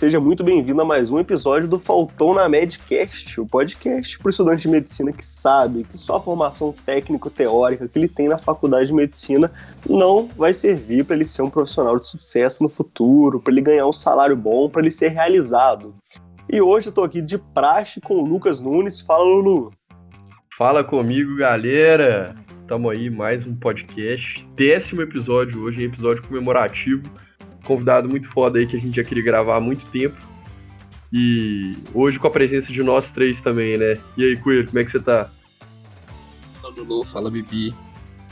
Seja muito bem-vindo a mais um episódio do Faltou na Medcast, o podcast para o estudante de medicina que sabe que só a formação técnico-teórica que ele tem na faculdade de medicina não vai servir para ele ser um profissional de sucesso no futuro, para ele ganhar um salário bom, para ele ser realizado. E hoje eu estou aqui de praxe com o Lucas Nunes. Fala, Lulu. Fala comigo, galera. Tamo aí, mais um podcast. Décimo episódio hoje, episódio comemorativo convidado muito foda aí que a gente já queria gravar há muito tempo. E hoje com a presença de nós três também, né? E aí, Coelho, como é que você tá? Fala, Lulu, fala, Bibi.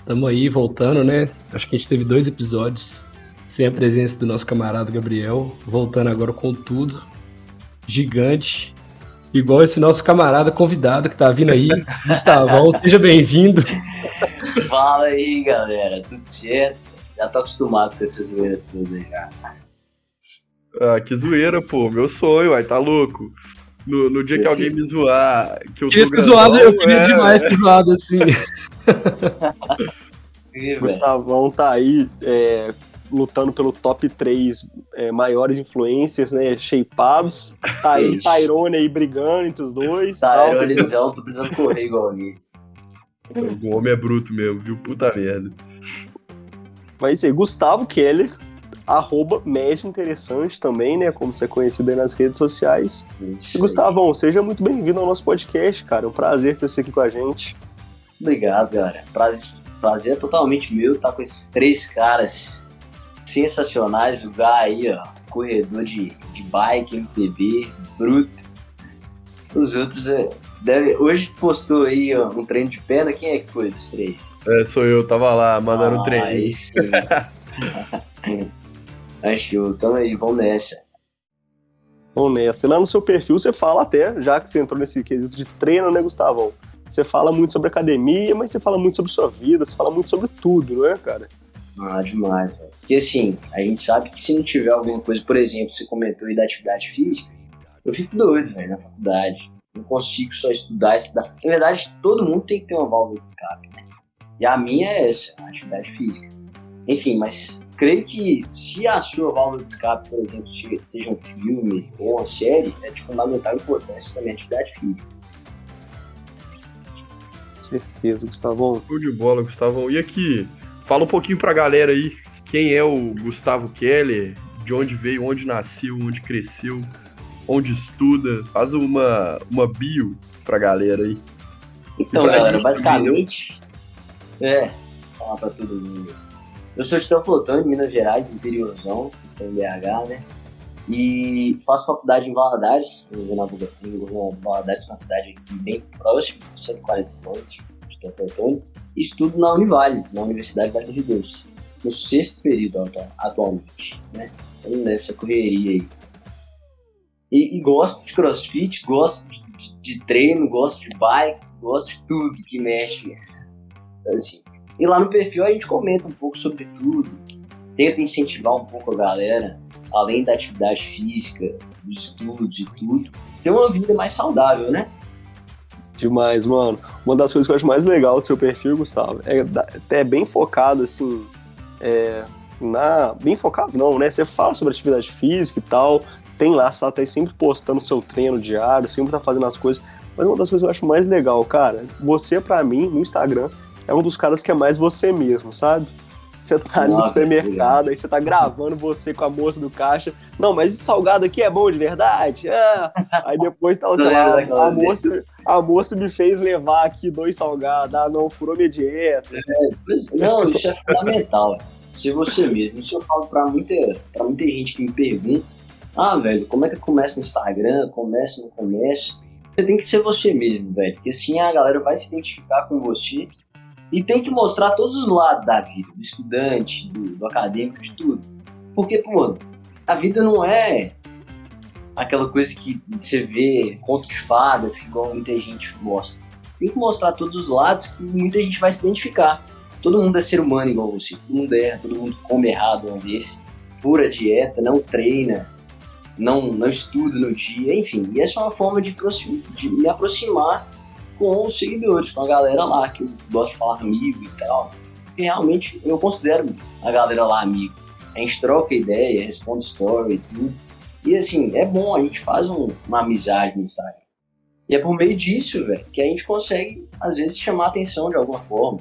Tamo aí, voltando, né? Acho que a gente teve dois episódios sem a presença do nosso camarada Gabriel, voltando agora com tudo. Gigante. Igual esse nosso camarada convidado que tá vindo aí, Gustavão, seja bem-vindo. Fala aí, galera, tudo certo? Já tô acostumado com essas zoeiras tudo aí já. Ah, que zoeira, pô. Meu sonho, aí tá louco. No, no dia que alguém me zoar. Que eu queria ser zoado, eu queria é, demais ser zoado assim. Gustavão tá aí é, lutando pelo top 3 é, maiores influencers, né? Shapeados. Tá aí Tyrone aí brigando entre os dois. Tyronezão, tô precisando correr igual eles. O homem é bruto mesmo, viu? Puta merda. Mas isso aí, Gustavo Keller, arroba Médio Interessante também, né? Como você é conhecido aí nas redes sociais. Isso Gustavão, seja muito bem-vindo ao nosso podcast, cara. É um prazer ter você aqui com a gente. Obrigado, galera. Prazer, prazer é totalmente meu estar com esses três caras sensacionais. O Gá aí, ó, corredor de, de bike, MTB, bruto. Os outros é, Deve, hoje postou aí ó, um treino de perna, quem é que foi dos três? É, sou eu, tava lá mandando ah, treino. Aí sim. Achou, tamo aí, vamos nessa. Vamos nessa. Lá no seu perfil você fala até, já que você entrou nesse quesito de treino, né, Gustavão? Você fala muito sobre academia, mas você fala muito sobre sua vida, você fala muito sobre tudo, não é, cara? Ah, demais, velho. Porque assim, a gente sabe que se não tiver alguma coisa, por exemplo, você comentou aí da atividade física, eu fico doido, velho, na faculdade não consigo só estudar, estudar. Na verdade, todo mundo tem que ter uma válvula de escape, né? E a minha é essa, a atividade física. Enfim, mas creio que se a sua válvula de escape, por exemplo, seja um filme ou uma série, é de fundamental importância também a atividade física. Certeza, Gustavo. Show de bola, Gustavo. E aqui, fala um pouquinho pra galera aí, quem é o Gustavo Keller, de onde veio, onde nasceu, onde cresceu, onde estuda, faz uma, uma bio pra galera aí. Então, galera, basicamente, é, falar pra todo mundo. Eu sou de Teoflotão, em Minas Gerais, interiorzão, sistema BH, né? E faço faculdade em Valadares, em Governador Valadares, uma cidade aqui bem próxima, 140 quilômetros de Teoflotão, e estudo na Univale, na Universidade Vale do Rio Doce, no sexto período atualmente, né? Estamos nessa correria aí. E, e gosto de crossfit, gosto de, de, treino, gosto de bike, gosto de tudo que mexe. Assim. E lá no perfil a gente comenta um pouco sobre tudo, tenta incentivar um pouco a galera, além da atividade física, dos estudos e tudo, ter uma vida mais saudável, né? Demais, mano. Uma das coisas que eu acho mais legal do seu perfil, Gustavo, é até bem focado, assim, é, na... Bem focado não, né? Você fala sobre atividade física e tal, tem lá, você tá sempre postando seu treino diário, sempre tá fazendo as coisas. Mas uma das coisas que eu acho mais legal, cara, você, para mim, no Instagram, é um dos caras que é mais você mesmo, sabe? Você tá ali no supermercado, aí você tá gravando você com a moça do caixa. Não, mas esse salgado aqui é bom de verdade? É. Aí depois tá, sei lá, a moça, a moça me fez levar aqui dois salgados. Ah, não, furou minha dieta. É, não, isso é fundamental. Se você mesmo. Isso eu falo pra muita, pra muita gente que me pergunta ah, velho, como é que começa no Instagram? Começa, não começa? Você tem que ser você mesmo, velho. Porque assim a galera vai se identificar com você e tem que mostrar todos os lados da vida, do estudante, do, do acadêmico, de tudo. Porque, pô, a vida não é aquela coisa que você vê conto de fadas, que igual muita gente gosta. Tem que mostrar todos os lados que muita gente vai se identificar. Todo mundo é ser humano igual você, todo mundo erra, todo mundo come errado uma vez, fura dieta, não treina, não, não estudo no dia, enfim. E essa é uma forma de, de me aproximar com os seguidores, com a galera lá, que eu gosto de falar amigo e tal. Porque realmente eu considero a galera lá amigo. A gente troca ideia, responde story e tudo. E assim, é bom, a gente faz um, uma amizade no Instagram. E é por meio disso, velho, que a gente consegue, às vezes, chamar a atenção de alguma forma.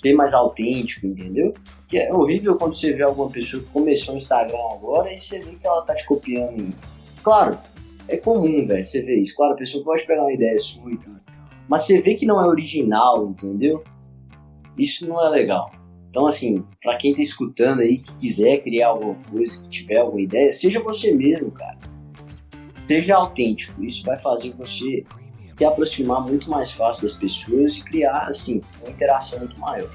Ser mais autêntico, entendeu? Que é horrível quando você vê alguma pessoa que começou no Instagram agora e você vê que ela tá te copiando. Claro, é comum, velho, você vê isso. Claro, a pessoa pode pegar uma ideia sua e tudo. Mas você vê que não é original, entendeu? Isso não é legal. Então, assim, para quem tá escutando aí, que quiser criar alguma coisa, que tiver alguma ideia, seja você mesmo, cara. Seja autêntico. Isso vai fazer você se aproximar muito mais fácil das pessoas e criar, assim, uma interação muito maior.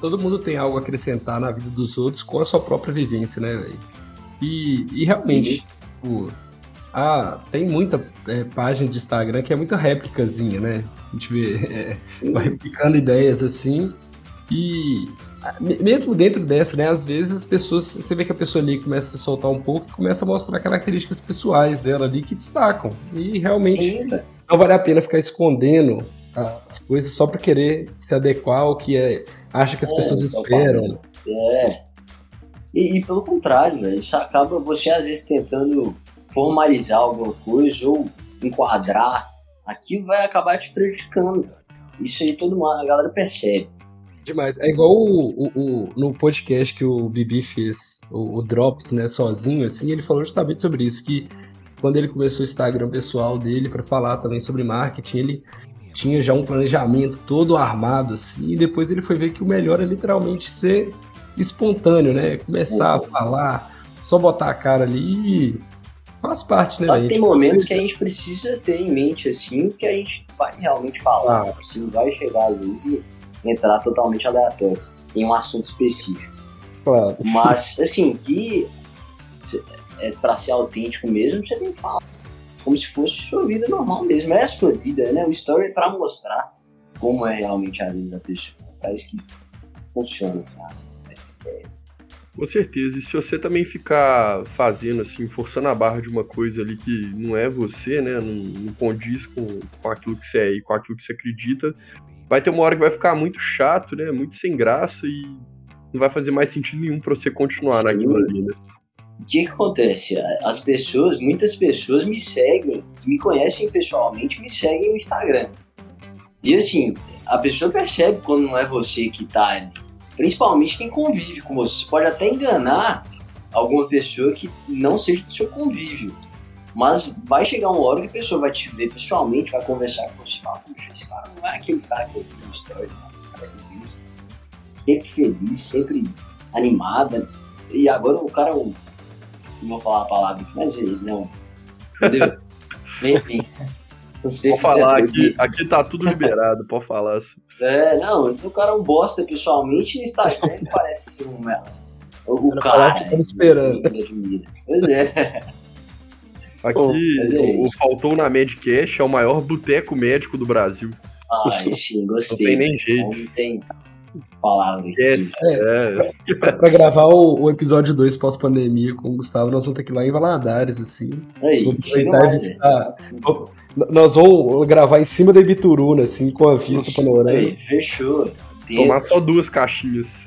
Todo mundo tem algo a acrescentar na vida dos outros com a sua própria vivência, né, velho? E, e realmente, tipo, ah, tem muita é, página de Instagram que é muita réplicazinha, né? A gente vê, é, vai replicando ideias assim. E mesmo dentro dessa, né? Às vezes as pessoas, você vê que a pessoa ali começa a se soltar um pouco e começa a mostrar características pessoais dela ali que destacam. E realmente não vale a pena ficar escondendo as coisas só para querer se adequar ao que é, acha que as é, pessoas esperam. É. E, e, pelo contrário, velho, isso acaba você às vezes tentando formalizar alguma coisa ou enquadrar, aquilo vai acabar te prejudicando. Isso aí todo mundo, a galera percebe. Demais. É igual o, o, o, no podcast que o Bibi fez, o, o, Drops, né, sozinho, assim, ele falou justamente sobre isso, que quando ele começou o Instagram pessoal dele para falar também sobre marketing, ele tinha já um planejamento todo armado, assim, e depois ele foi ver que o melhor é literalmente ser espontâneo, né? Começar a falar, só botar a cara ali e faz parte, né? Mas tem momentos que a gente precisa ter em mente, assim, que a gente vai realmente falar. Você não vai chegar, às vezes, e entrar totalmente aleatório em um assunto específico. Claro. Mas, assim, que é para ser autêntico mesmo, você tem que falar como se fosse sua vida normal mesmo. É a sua vida, né? O story é para mostrar como é realmente a vida da pessoa. É isso que funciona, sabe? Com certeza. E se você também ficar fazendo assim, forçando a barra de uma coisa ali que não é você, né? Não, não condiz com, com aquilo que você é e com aquilo que você acredita, vai ter uma hora que vai ficar muito chato, né? Muito sem graça e não vai fazer mais sentido nenhum para você continuar Sim. naquilo ali, né? O que, que, acontece? As pessoas, muitas pessoas me seguem, que me conhecem pessoalmente, me seguem no Instagram. E assim, a pessoa percebe quando não é você que tá ali. Principalmente quem convive com você. Você pode até enganar alguma pessoa que não seja do seu convívio. Mas vai chegar uma hora que a pessoa vai te ver pessoalmente, vai conversar com você e falar, puxa, esse cara não é aquele cara que eu vi no story, não, aquele cara que eu vi sempre feliz, sempre animada. E agora o cara, não vou falar a palavra, mas ele não. Entendeu? Enfim. Pode falar, aqui, aqui tá tudo liberado, pode falar. É, não, o cara é um bosta pessoalmente no Instagram parece ser um. O, o cara. Que esperando. Pois é. Aqui, é o, o Faltou na Medcast é o maior boteco médico do Brasil. Ai, sim, gostei. Não tem nem jeito. Não tem palavras. É, é. Pra, pra, gravar o, o episódio 2 pós-pandemia com o Gustavo, nós vamos ter que ir lá em Valadares, assim. Aí, vamos aproveitar e visitar. Nós vamos gravar em cima da Ibituruna, assim, com a vista panorâmica. Aí, fechou. Tomar só duas caixinhas.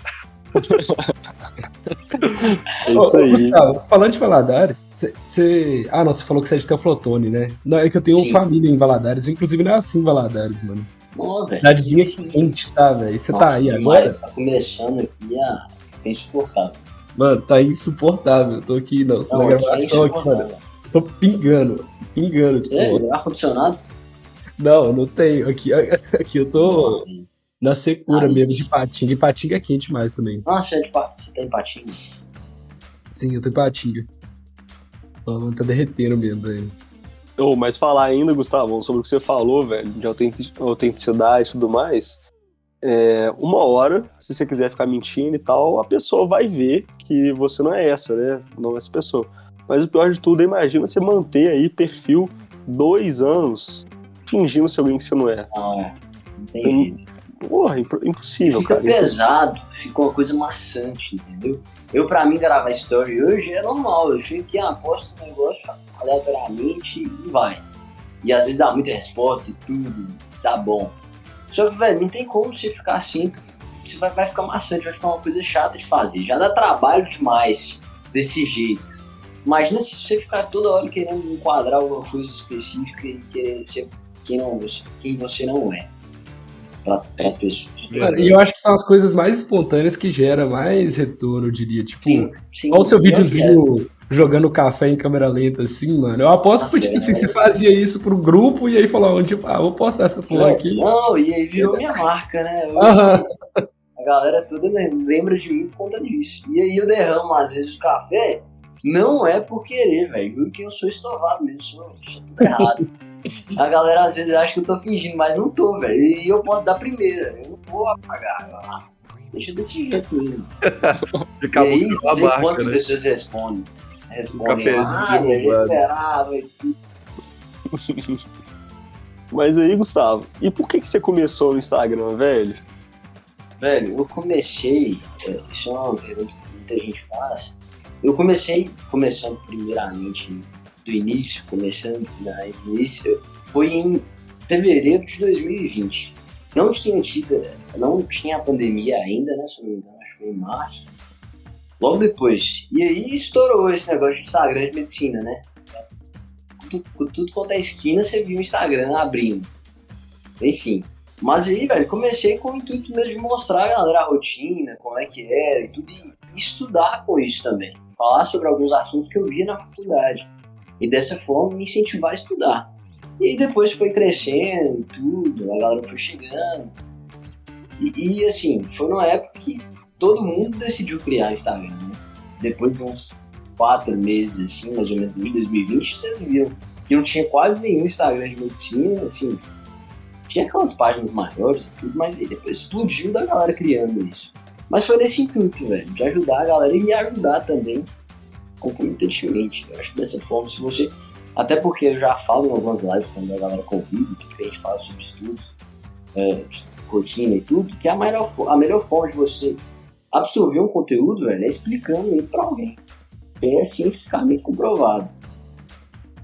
É isso aí. Ô, Gustavo, falando de Valadares, você. Ah, não, você falou que você é de Teoflotone, né? Não, é que eu tenho Sim. família em Valadares, inclusive não é assim em Valadares, mano. Velho. Cidadezinha quente, tá, velho? Você tá aí agora? Tá começando aqui a ficar insuportável. Mano, tá insuportável. Eu tô aqui não, não, na gravação aqui, mano. Tô pingando, pingando de é, ar-condicionado? Não, não tenho. Aqui, aqui eu tô. Não, na secura ah, mesmo, de Patinga. E Patinga é quente mais também. Ah, você, é de, você tá em Patinga? Sim, eu tô em Patinga. Oh, tá derretendo mesmo, velho. Oh, mas falar ainda, Gustavo, sobre o que você falou, velho, de autenticidade e tudo mais. É, uma hora, se você quiser ficar mentindo e tal, a pessoa vai ver que você não é essa, né? Não é essa pessoa. Mas o pior de tudo, imagina você manter aí perfil dois anos fingindo ser alguém que você não é. Ah, é. não tem jeito. Porra, impossível, fica cara. Pesado, fica uma coisa maçante, entendeu? Eu, pra mim, gravar story hoje é normal. Eu chego aqui, aposto um negócio aleatoriamente e vai. E às vezes dá muita resposta e tudo, tá bom. Só que, velho, não tem como você ficar assim. Você vai, vai ficar maçante, vai ficar uma coisa chata de fazer. Já dá trabalho demais desse jeito. Imagina se você ficar toda hora querendo enquadrar alguma coisa específica e querer ser quem, não, quem você não é para as pessoas. Mano, e eu acho que são as coisas mais espontâneas que geram mais retorno, eu diria. Tipo, Sim, sim, olha o seu que é. videozinho jogando café em câmera lenta, assim, mano. Eu aposto que, Nossa, tipo é. assim, você fazia isso pro grupo e aí falou, tipo, ah, vou postar essa porra aqui. Não, e aí virou minha marca, né? Hoje Aham. A galera toda lem- lembra de mim por conta disso. E aí eu derramo, às vezes, o café, não é por querer, velho. Juro que eu sou estovado mesmo, sou, sou tudo errado. A galera às vezes acha que eu tô fingindo, mas não tô, velho. E eu posso dar primeira, eu não vou apagar. Ah, Deixa desse jeito mesmo. Acabou e aí, não sei marca, quantas né? pessoas respondem. Respondem, ah, eu roubado." esperava e tudo. Mas aí, Gustavo, e por que, que você começou no Instagram, velho? Velho, eu comecei, é, isso é uma pergunta que muita gente faz. Eu comecei, começando primeiramente do início, começando na início, foi em fevereiro de 2020. Não tinha tido, não tinha a pandemia ainda, né? Se não me engano, acho que foi em março. Logo depois. E aí estourou esse negócio de Instagram de medicina, né? Tudo, tudo quanto é esquina, você viu o Instagram abrindo. Enfim, mas aí, velho, comecei com o intuito mesmo de mostrar a galera a rotina, como é que era e tudo, e estudar com isso também. Falar sobre alguns assuntos que eu via na faculdade. E dessa forma me incentivar a estudar. E aí depois foi crescendo tudo, a galera foi chegando. E, e, assim, foi numa época que todo mundo decidiu criar Instagram, né? Depois de uns quatro meses, assim, mais ou menos, de 2020, vocês viram que não tinha quase nenhum Instagram de medicina, assim, tinha aquelas páginas maiores e tudo, mas depois explodiu da galera criando isso. Mas foi nesse intuito, velho, de ajudar a galera e me ajudar também concomitantemente. Eu acho que dessa forma, se você. Até porque eu já falo em algumas lives quando a galera convida, que a gente fala sobre estudos, é, de rotina e tudo, que a melhor, a melhor forma de você absorver um conteúdo, velho, é explicando ele pra alguém. É cientificamente comprovado.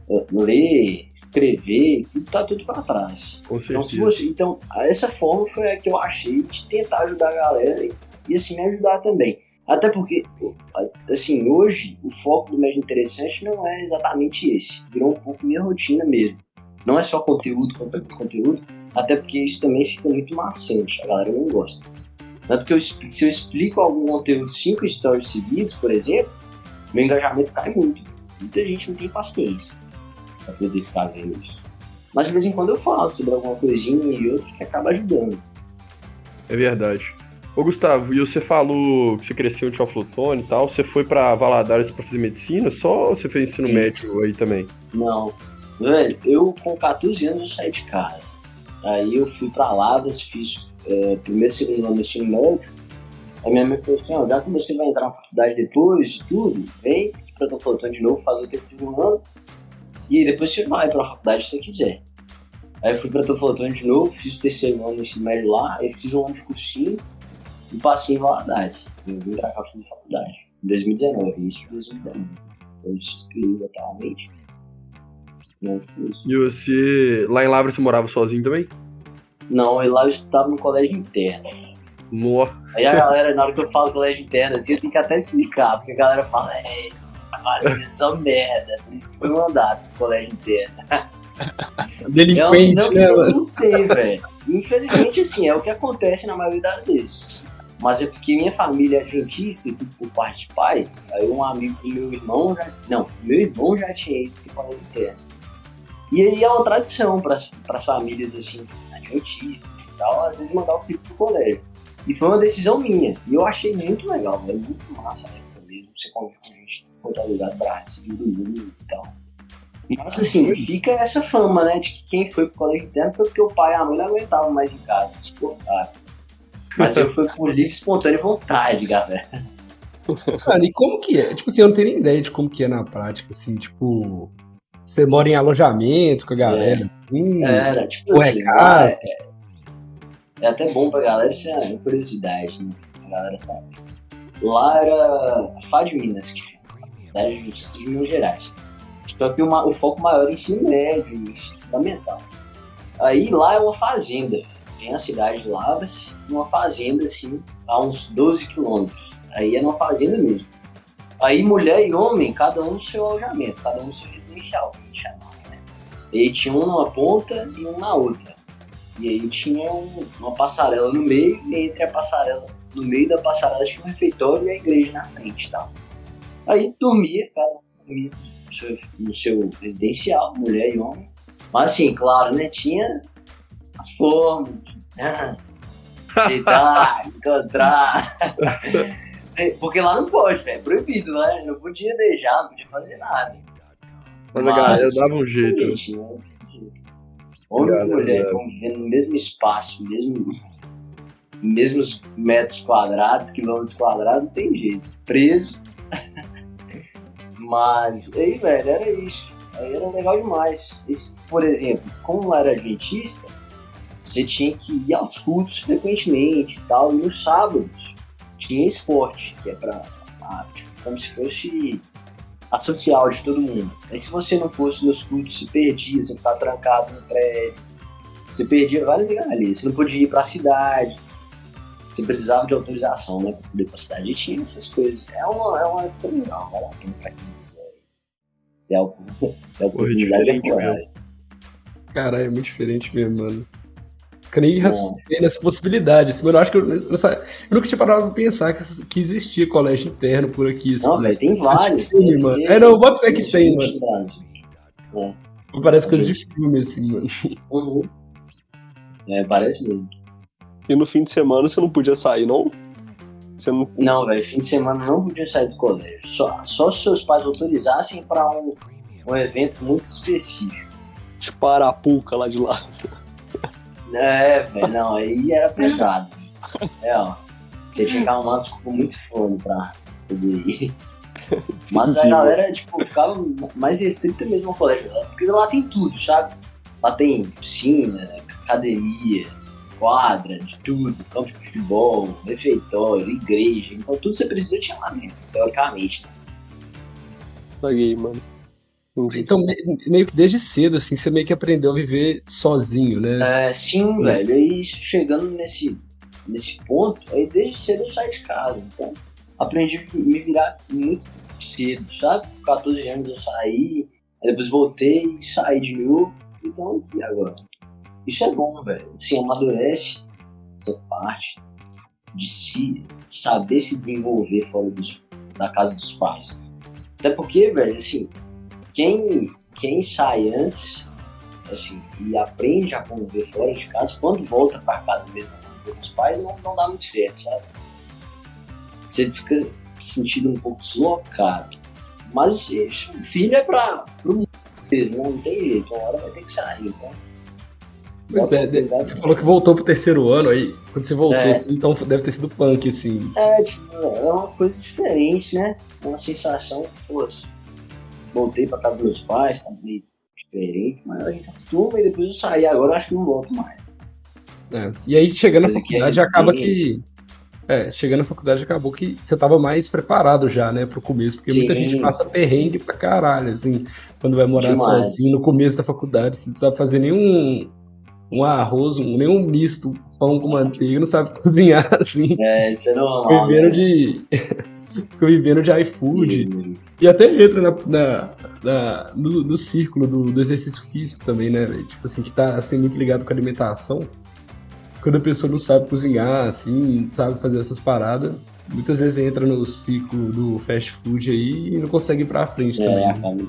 É, Ler, escrever, tudo tá tudo pra trás. Com Então, se você, então, essa forma foi a que eu achei de tentar ajudar a galera e, e, assim, me ajudar também. Até porque, assim, hoje o foco do Médio Interessante não é exatamente esse. Virou um pouco minha rotina mesmo. Não é só conteúdo, conteúdo, conteúdo. Até porque isso também fica muito maçante. A galera não gosta. Tanto que eu, se eu explico algum conteúdo cinco stories seguidos, por exemplo, meu engajamento cai muito. Muita gente não tem paciência pra poder ficar vendo isso. Mas de vez em quando eu falo sobre alguma coisinha e outra que acaba ajudando. É verdade. Ô, Gustavo, e você falou que você cresceu em Teoflotone e tal, você foi pra Valadares pra fazer medicina só ou você fez ensino Sim. médio aí também? Não. Velho, eu com 14 anos eu saí de casa. Aí eu fui pra Lavras, fiz é, primeiro e segundo ano do ensino médio. Aí minha mãe falou assim, ó, já que você vai entrar na faculdade depois de tudo, vem pra Teoflotone de novo, faz o terceiro ano. E depois você vai pra faculdade se você quiser. Aí eu fui pra Teoflotone de novo, fiz o terceiro ano do ensino médio lá, aí fiz um ano de cursinho e passei em Valadares. Eu vim pra cá fazer faculdade. Em 2019, início de 2019. Então eu se inscrevi atualmente. Não fiz. E você, lá em Lavra, você morava sozinho também? Não, lá eu estudava no colégio interno. No. Aí a galera, na hora que eu falo colégio interno, assim, eu tenho que até explicar, porque a galera fala, é, isso é só merda, por isso que foi mandado pro colégio interno. É uma Delinquente, visão que né, todo mundo tem, velho. Infelizmente, assim, é o que acontece na maioria das vezes. Mas é porque minha família é adventista, por parte de pai, aí um amigo do meu irmão já. Não, meu irmão já tinha ido pro colégio interno. E aí é uma tradição para as famílias assim, adventistas e tal, às vezes mandar o filho pro colégio. E foi uma decisão minha. E eu achei muito legal, velho. Muito massa época mesmo. Você convive com gente de quanto é lugar do Brasil, do mundo e tal. Mas assim, fica essa fama, né? De que quem foi pro colégio interno foi porque o pai e a mãe não aguentavam mais em casa, suportaram. Mas eu fui por livre, espontânea vontade, galera. Cara, e como que é? Tipo assim, eu não tenho nem ideia de como que é na prática, assim, tipo... Você mora em alojamento com a galera, assim... Era, tipo é assim, casa? é, é até bom pra galera, isso é uma curiosidade, né? A galera sabe. Lá era a Minas, que de Justiça de Minas Gerais. Só que uma- o foco maior é ensino médio, ensino fundamental. Aí lá é uma fazenda. Tem a cidade de Lavras, uma fazenda assim, a uns 12 quilômetros. Aí é uma fazenda mesmo. Aí mulher e homem, cada um no seu alojamento, cada um no seu residencial, a gente chamava, né? E aí tinha um numa ponta e um na outra. E aí tinha um- uma passarela no meio, e entre a passarela, no meio da passarela tinha um refeitório e a igreja na frente tal. Aí dormia, cada um dormia no seu, no seu residencial, mulher e homem. Mas assim, claro, né? Tinha as formas ah, aceitar, encontrar. Porque lá não pode, velho. É proibido, né? Não podia beijar, não podia fazer nada. Mas a galera dava um jeito. Gente, não tem jeito. Homem e mulher convivendo no mesmo espaço, mesmo, mesmos metros quadrados, quilômetros quadrados, não tem jeito. Preso. Mas, aí, velho, era isso. Aí era legal demais. Esse, por exemplo, como era adventista, você tinha que ir aos cultos frequentemente e tal. E nos sábados tinha esporte, que é pra, tipo, como se fosse a social de todo mundo. Aí se você não fosse nos cultos, se perdia, você ficava trancado no prédio. Você perdia várias regalias. Você não podia ir pra cidade. Você precisava de autorização, né, pra poder ir pra cidade. E tinha essas coisas. É uma, é uma época legal, vale a pena pra quem quiser. Tem a a oportunidade apoiar. Cara, é muito diferente mesmo, mano. Eu nem raciocinei nessa possibilidade. Assim, mano, eu acho que eu, eu, eu nunca tinha parado pra pensar que, que existia colégio interno por aqui. Assim. Não, velho, tem vários. Tem, Deve mano. ter É, não, bota fé que tem, 20 mano. no Brasil. Parece coisa de filme, assim, mano. Uhum. É, parece mesmo. E no fim de semana você não podia sair, não? Você não. Não, velho, fim de semana não podia sair do colégio. Só, só se seus pais autorizassem pra um, um evento muito específico. Tipo a Arapuca lá de lá. É, velho, não, aí era pesado. É, ó. Você tinha que arrumar uma desculpa muito foda pra poder ir. Mas a galera, tipo, ficava mais restrita mesmo ao colégio. Porque lá tem tudo, sabe? Lá tem piscina, academia, quadra, de tudo, campo de futebol, refeitório, igreja. Então tudo que você precisa tinha lá dentro, teoricamente. né? Paguei, mano. Entendi. Então, me- meio que desde cedo, assim, você meio que aprendeu a viver sozinho, né? É, sim, velho. Aí chegando nesse, nesse ponto, aí desde cedo eu saí de casa. Então, aprendi a me virar muito cedo, sabe? Com 14 anos eu saí, aí depois voltei e saí de novo. Então, e agora? Isso é bom, velho. Assim, amadurece essa parte de se saber se desenvolver fora dos, da casa dos pais. Até porque, velho, assim, quem, quem sai antes assim, e aprende a conviver fora de casa, quando volta pra casa mesmo com os pais, não, não dá muito certo, sabe? Você fica se sentindo um pouco deslocado. Mas isso, filho é pra, pro mundo mesmo, né? não tem jeito, uma hora vai ter que sair, então. Pois é, você falou que voltou pro terceiro ano, aí quando você voltou, É. assim, então deve ter sido punk, assim. É, tipo, é uma coisa diferente, né? É uma sensação, pô, voltei pra casa dos meus pais, tá meio diferente, mas a gente acostuma e depois eu saí, agora eu acho que não volto mais. É. E aí, chegando na que é faculdade, acaba que. É, chegando na faculdade, acabou que você tava mais preparado já, né, pro começo, porque muita Sim. gente passa perrengue pra caralho, assim, quando vai morar Demais. sozinho no começo da faculdade, você não sabe fazer nenhum um arroz, um- nenhum misto, pão com manteiga, não sabe cozinhar, assim, É, isso é normal. vivendo né? de. Ficou vivendo de iFood. E até entra na, na- na- no, no círculo do, do exercício físico também, né? velho? Tipo assim, que tá assim, muito ligado com a alimentação. Quando a pessoa não sabe cozinhar, assim, sabe fazer essas paradas, muitas vezes entra no ciclo do fast food aí e não consegue ir pra frente É, também. acaba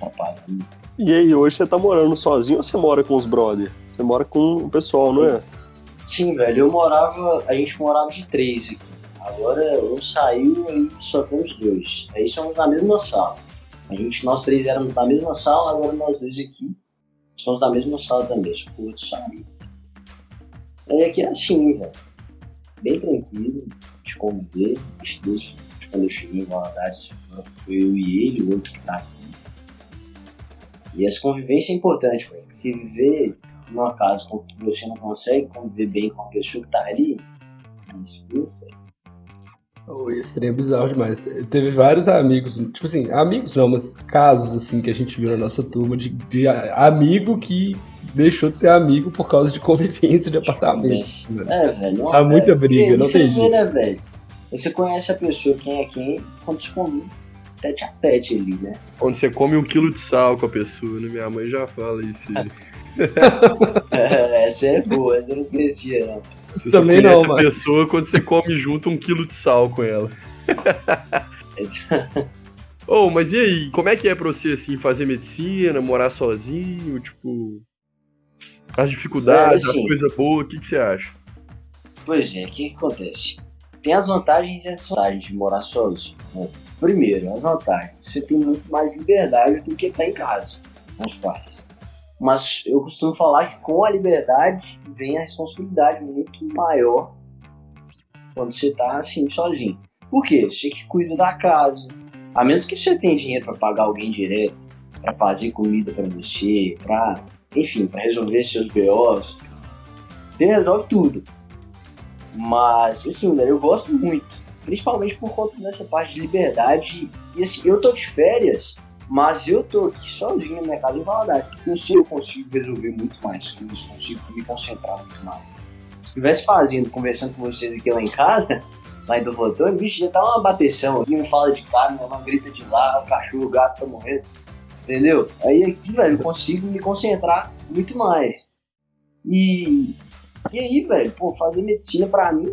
atrapalhando. E aí, hoje você tá morando sozinho ou você mora com os brother? Você mora com o pessoal, não é? Sim, velho, eu morava, a gente morava de três aqui. Agora um saiu e só temos dois. Aí somos na mesma sala. A gente, nós três éramos na mesma sala, agora nós dois aqui somos na mesma sala também, só que o outro saiu. Aí aqui é assim, velho. Bem tranquilo de conviver. Desde quando eu cheguei em Valadares, foi eu e ele, o outro que tá aqui. E essa convivência é importante, velho, porque viver numa casa que você não consegue conviver bem com a pessoa que tá ali, isso, velho. Oh, esse trem é bizarro demais. Teve vários amigos, tipo assim, amigos não, mas casos assim que a gente viu na nossa turma de, de amigo que deixou de ser amigo por causa de convivência de apartamento. né? É, velho. Há muita é, briga, porque não tem vê, jeito. né, velho? Você conhece a pessoa, quem é quem, quando se convive tete a tete ali, né? Quando você come um quilo de sal com a pessoa, né? Minha mãe já fala isso aí. É, essa é boa, essa eu não conhecia, não. Você Também só conhece não, a mano. pessoa quando você come junto um quilo de sal com ela. Ô, mas e aí, como é que é pra você, assim, fazer medicina, morar sozinho, tipo... As dificuldades, É, assim- as coisas boas, o que, que você acha? Pois é, o que, que acontece? Tem as vantagens e as desvantagens de morar sozinho. né? Primeiro, as vantagens. Você tem muito mais liberdade do que estar em casa com os pais. Mas eu costumo falar que com a liberdade vem a responsabilidade muito maior quando você tá assim, sozinho. Por quê? Você que cuida da casa. A menos que você tenha dinheiro para pagar alguém direto, para fazer comida para você, para, enfim, para resolver seus BOs. Você resolve tudo. Mas, assim, né, eu gosto muito. Principalmente por conta dessa parte de liberdade. E assim, eu tô de férias, mas eu tô aqui sozinho minha casa em Valadares. Eu sei eu consigo resolver muito mais coisas, consigo me concentrar muito mais. Se estivesse fazendo, conversando com vocês aqui lá em casa, lá em Antônio, bicho, já tá uma bateção aqui, um fala de cá, uma grita de lá, o cachorro, o gato tá morrendo. Entendeu? Aí aqui, velho, eu consigo me concentrar muito mais. E e aí, velho, pô, fazer medicina pra mim,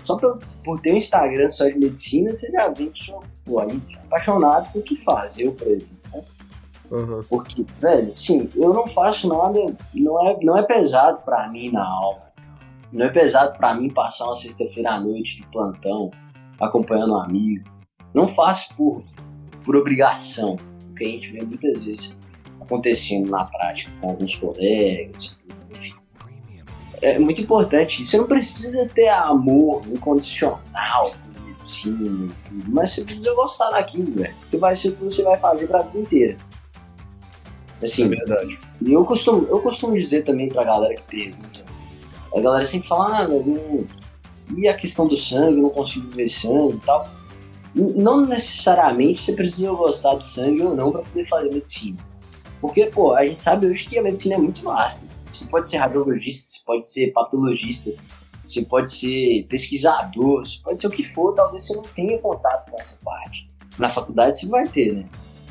só por, por ter um Instagram só de medicina, você já vê que sou, pô, apaixonado por o que faz, eu, por exemplo. Aham. Porque, velho, assim, eu não faço nada, não é, não é pesado pra mim na aula. Não é pesado pra mim passar uma sexta-feira à noite de plantão, acompanhando um amigo. Não faço por, por obrigação, o que a gente vê muitas vezes acontecendo na prática com alguns colegas, enfim é muito importante. Você não precisa ter amor incondicional por medicina e tudo, mas você precisa gostar daquilo, velho. Porque vai ser o que você vai fazer pra vida inteira. É Assim, verdade. e eu costumo, eu costumo dizer também pra galera que pergunta. A galera sempre fala, ah, não- e a questão do sangue, eu não consigo ver sangue e tal. Não necessariamente você precisa gostar de sangue ou não pra poder fazer medicina. Porque, pô, a gente sabe hoje que a medicina é muito vasta. Você pode ser radiologista, você pode ser patologista, você pode ser pesquisador, você pode ser o que for, talvez você não tenha contato com essa parte. Na faculdade você vai ter, né?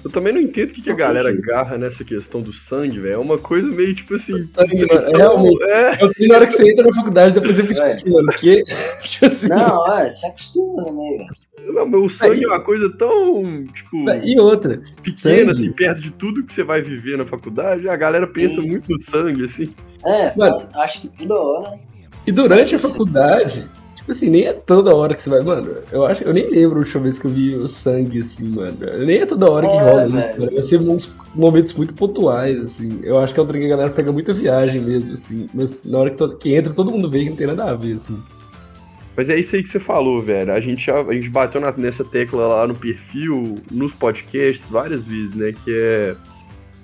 Eu também não entendo o que, que a galera jeito. garra nessa questão do sangue, velho. É uma coisa meio tipo assim. Sangue, mano, então, realmente. É, Eu na hora que você entra na faculdade, depois eu fico tipo É. assim, mano, porque, tipo assim, Não, é, se acostuma velho. não, mas o sangue é uma coisa tão, tipo, e outra, pequena, sangue. assim, perto de tudo que você vai viver na faculdade. A galera pensa Sim. muito no sangue, assim. É, Mano. acho que toda hora. E durante a faculdade, tipo assim, nem é toda hora que você vai, mano. Eu acho, eu nem lembro a última vez que eu vi o sangue, assim, mano. Nem é toda hora que É, rola isso, mano. Vai ser uns momentos muito pontuais, assim. Eu acho que é outra que a galera pega muita viagem mesmo, assim. Mas na hora que, to- que entra, todo mundo vê que não tem nada a ver, assim. Mas é isso aí que você falou, velho. A gente, já, a gente bateu na- nessa tecla lá no perfil, nos podcasts, várias vezes, né? Que é.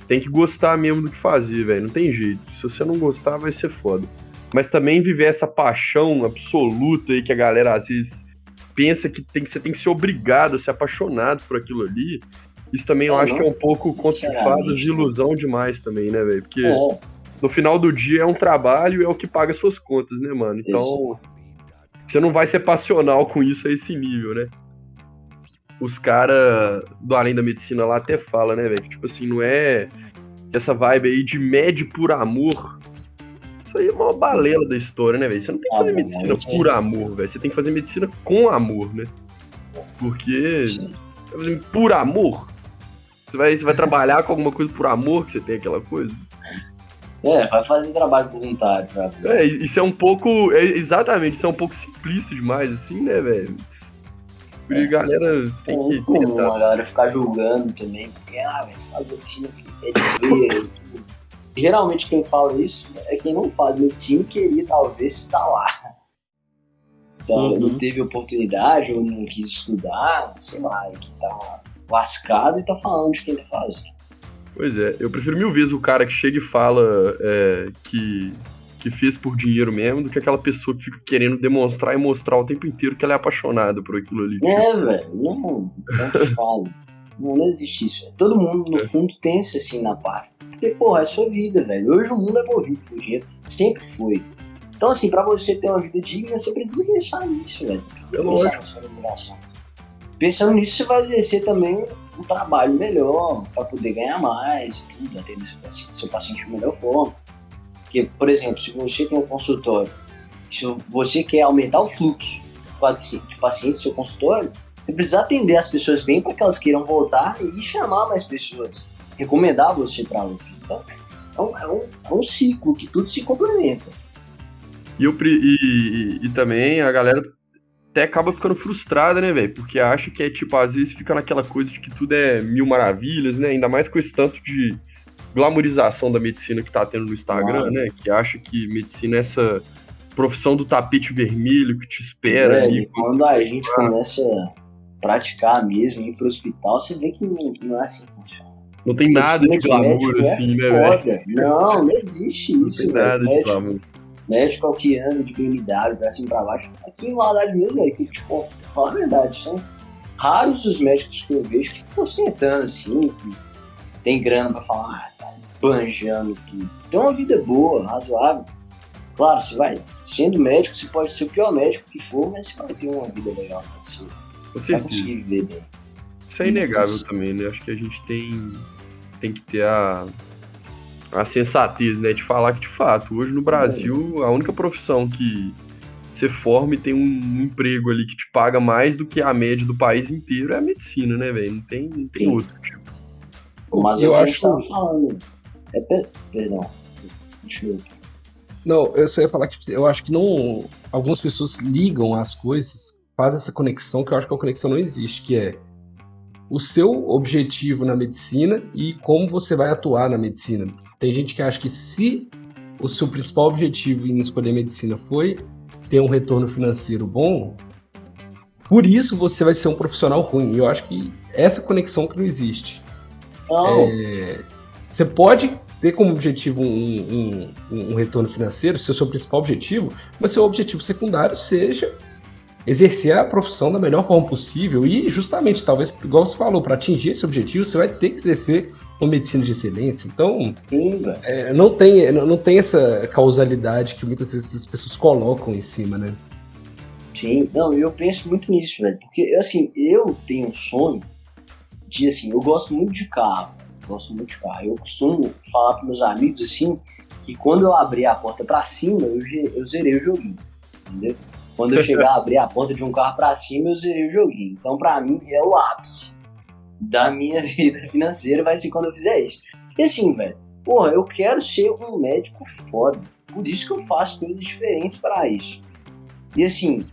Tem que gostar mesmo do que fazer, velho. Não tem jeito. Se você não gostar, vai ser foda. Mas também viver essa paixão absoluta aí que a galera às vezes pensa que, tem, que você tem que ser obrigado a ser apaixonado por aquilo ali. Isso também eu É, acho não que é um pouco de necessariamente, fadas de ilusão demais também, né, velho? Porque É, no final do dia é um trabalho e é o que paga suas contas, né, mano? Então, você não vai ser passional com isso a esse nível, né? Os caras do Além da Medicina lá até fala, né, velho? Tipo assim, não é essa vibe aí de mede por amor. Isso aí é uma balela da história, né, velho? Você não tem que Ah, fazer não, medicina mas é- por amor, velho. Você tem que fazer medicina com amor, né? Porque por amor. Você vai, você vai trabalhar com alguma coisa por amor que você tem aquela coisa? É, vai fazer trabalho voluntário pra É, isso é um pouco. É, exatamente, isso é um pouco simplista demais, assim, né, velho? E a galera É tem que. muito comum tentar. a galera ficar julgando também, porque, ah, mas você faz medicina porque é dinheiro e tudo. Geralmente quem fala isso é quem não faz medicina e queria talvez estar lá. Então, Uhum. não teve oportunidade ou não quis estudar, sei lá, e que tá lascado e tá falando de quem tá fazendo. Pois é, eu prefiro mil vezes o cara que chega e fala é, que, que fez por dinheiro mesmo do que aquela pessoa que fica querendo demonstrar e mostrar o tempo inteiro que ela é apaixonada por aquilo ali. tipo. É, velho, não, não te falo. Não, não existe isso. Todo mundo, no É. fundo, pensa assim na parte. Porque, porra, é sua vida, velho. Hoje o mundo é movido por dinheiro. Sempre foi. Então, assim, pra você ter uma vida digna, você precisa pensar nisso, velho. Você precisa É pensar lógico. na sua remuneração. Pensando nisso, você vai exercer também um trabalho melhor, pra poder ganhar mais e tudo, atender seu paciente, seu paciente de melhor forma. Porque, por exemplo, se você tem um consultório, se você quer aumentar o fluxo de pacientes do seu consultório, você precisa atender as pessoas bem para que elas queiram voltar e chamar mais pessoas, recomendar você para outros. Então, é um, é, um, é um ciclo que tudo se complementa. E, eu, e, e- e também a galera até acaba ficando frustrada, né, velho? Porque acha que é tipo, às vezes fica naquela coisa de que tudo é mil maravilhas, né? Ainda mais com esse tanto de glamorização da medicina que tá tendo no Instagram, né? Que acha que medicina é essa profissão do tapete vermelho que te espera Velho, ali. quando a gente começa praticar mesmo, ir pro hospital, você vê que não, que não é assim que funciona. Não tem nada de glamour médico assim, né, é velho? Não, não existe Não isso, tem velho. nada de Médico, glamour. médico é o que anda de BMW pra cima e pra baixo. Aqui em verdade mesmo, velho, que tipo, falar a verdade, são raros os médicos que eu vejo que estão ostentando assim, que tem grana pra falar, ah, tá esbanjando tudo. Tem uma vida boa, razoável. Claro, você vai, sendo médico, você pode ser o pior médico que for, mas você vai ter uma vida legal pra você. Com certeza. viver bem. Isso é inegável Isso. também, né? Acho que a gente tem, tem que ter a, a sensatez, né? De falar que, de fato, hoje no Brasil, a única profissão que você forma e tem um emprego ali que te paga mais do que a média do país inteiro é a medicina, né, velho? Não tem, não tem Sim. outro. Tipo. Mas eu é que acho- falando. É per... Perdão. Continua. Não, eu só ia falar que tipo, eu acho que não. Algumas pessoas ligam as coisas, fazem essa conexão que eu acho que a conexão não existe, que é o seu objetivo na medicina e como você vai atuar na medicina. Tem gente que acha que se o seu principal objetivo em escolher medicina foi ter um retorno financeiro bom, por isso você vai ser um profissional ruim. E eu acho que essa conexão que não existe. Não, É, você pode ter como objetivo um, um- um retorno financeiro, ser o seu principal objetivo, mas seu objetivo secundário seja exercer a profissão da melhor forma possível e justamente, talvez, igual você falou, para atingir esse objetivo, você vai ter que exercer uma medicina de excelência. Então, é, não, tem, não, tem essa causalidade que muitas vezes as pessoas colocam em cima, né? Sim, não, eu penso muito nisso, velho. Porque, assim, eu tenho um sonho de, assim, eu gosto muito de carro. Gosto muito de carro. Eu costumo falar pros meus amigos, assim, que quando eu abrir a porta pra cima, eu, eu zerei o joguinho. Entendeu? Quando eu chegar a abrir a porta de um carro pra cima, eu zerei o joguinho. Então, pra mim, é o ápice da minha vida financeira, vai ser quando eu fizer isso. E assim, velho, porra, eu quero ser um médico foda. Por isso que eu faço coisas diferentes pra isso. E assim,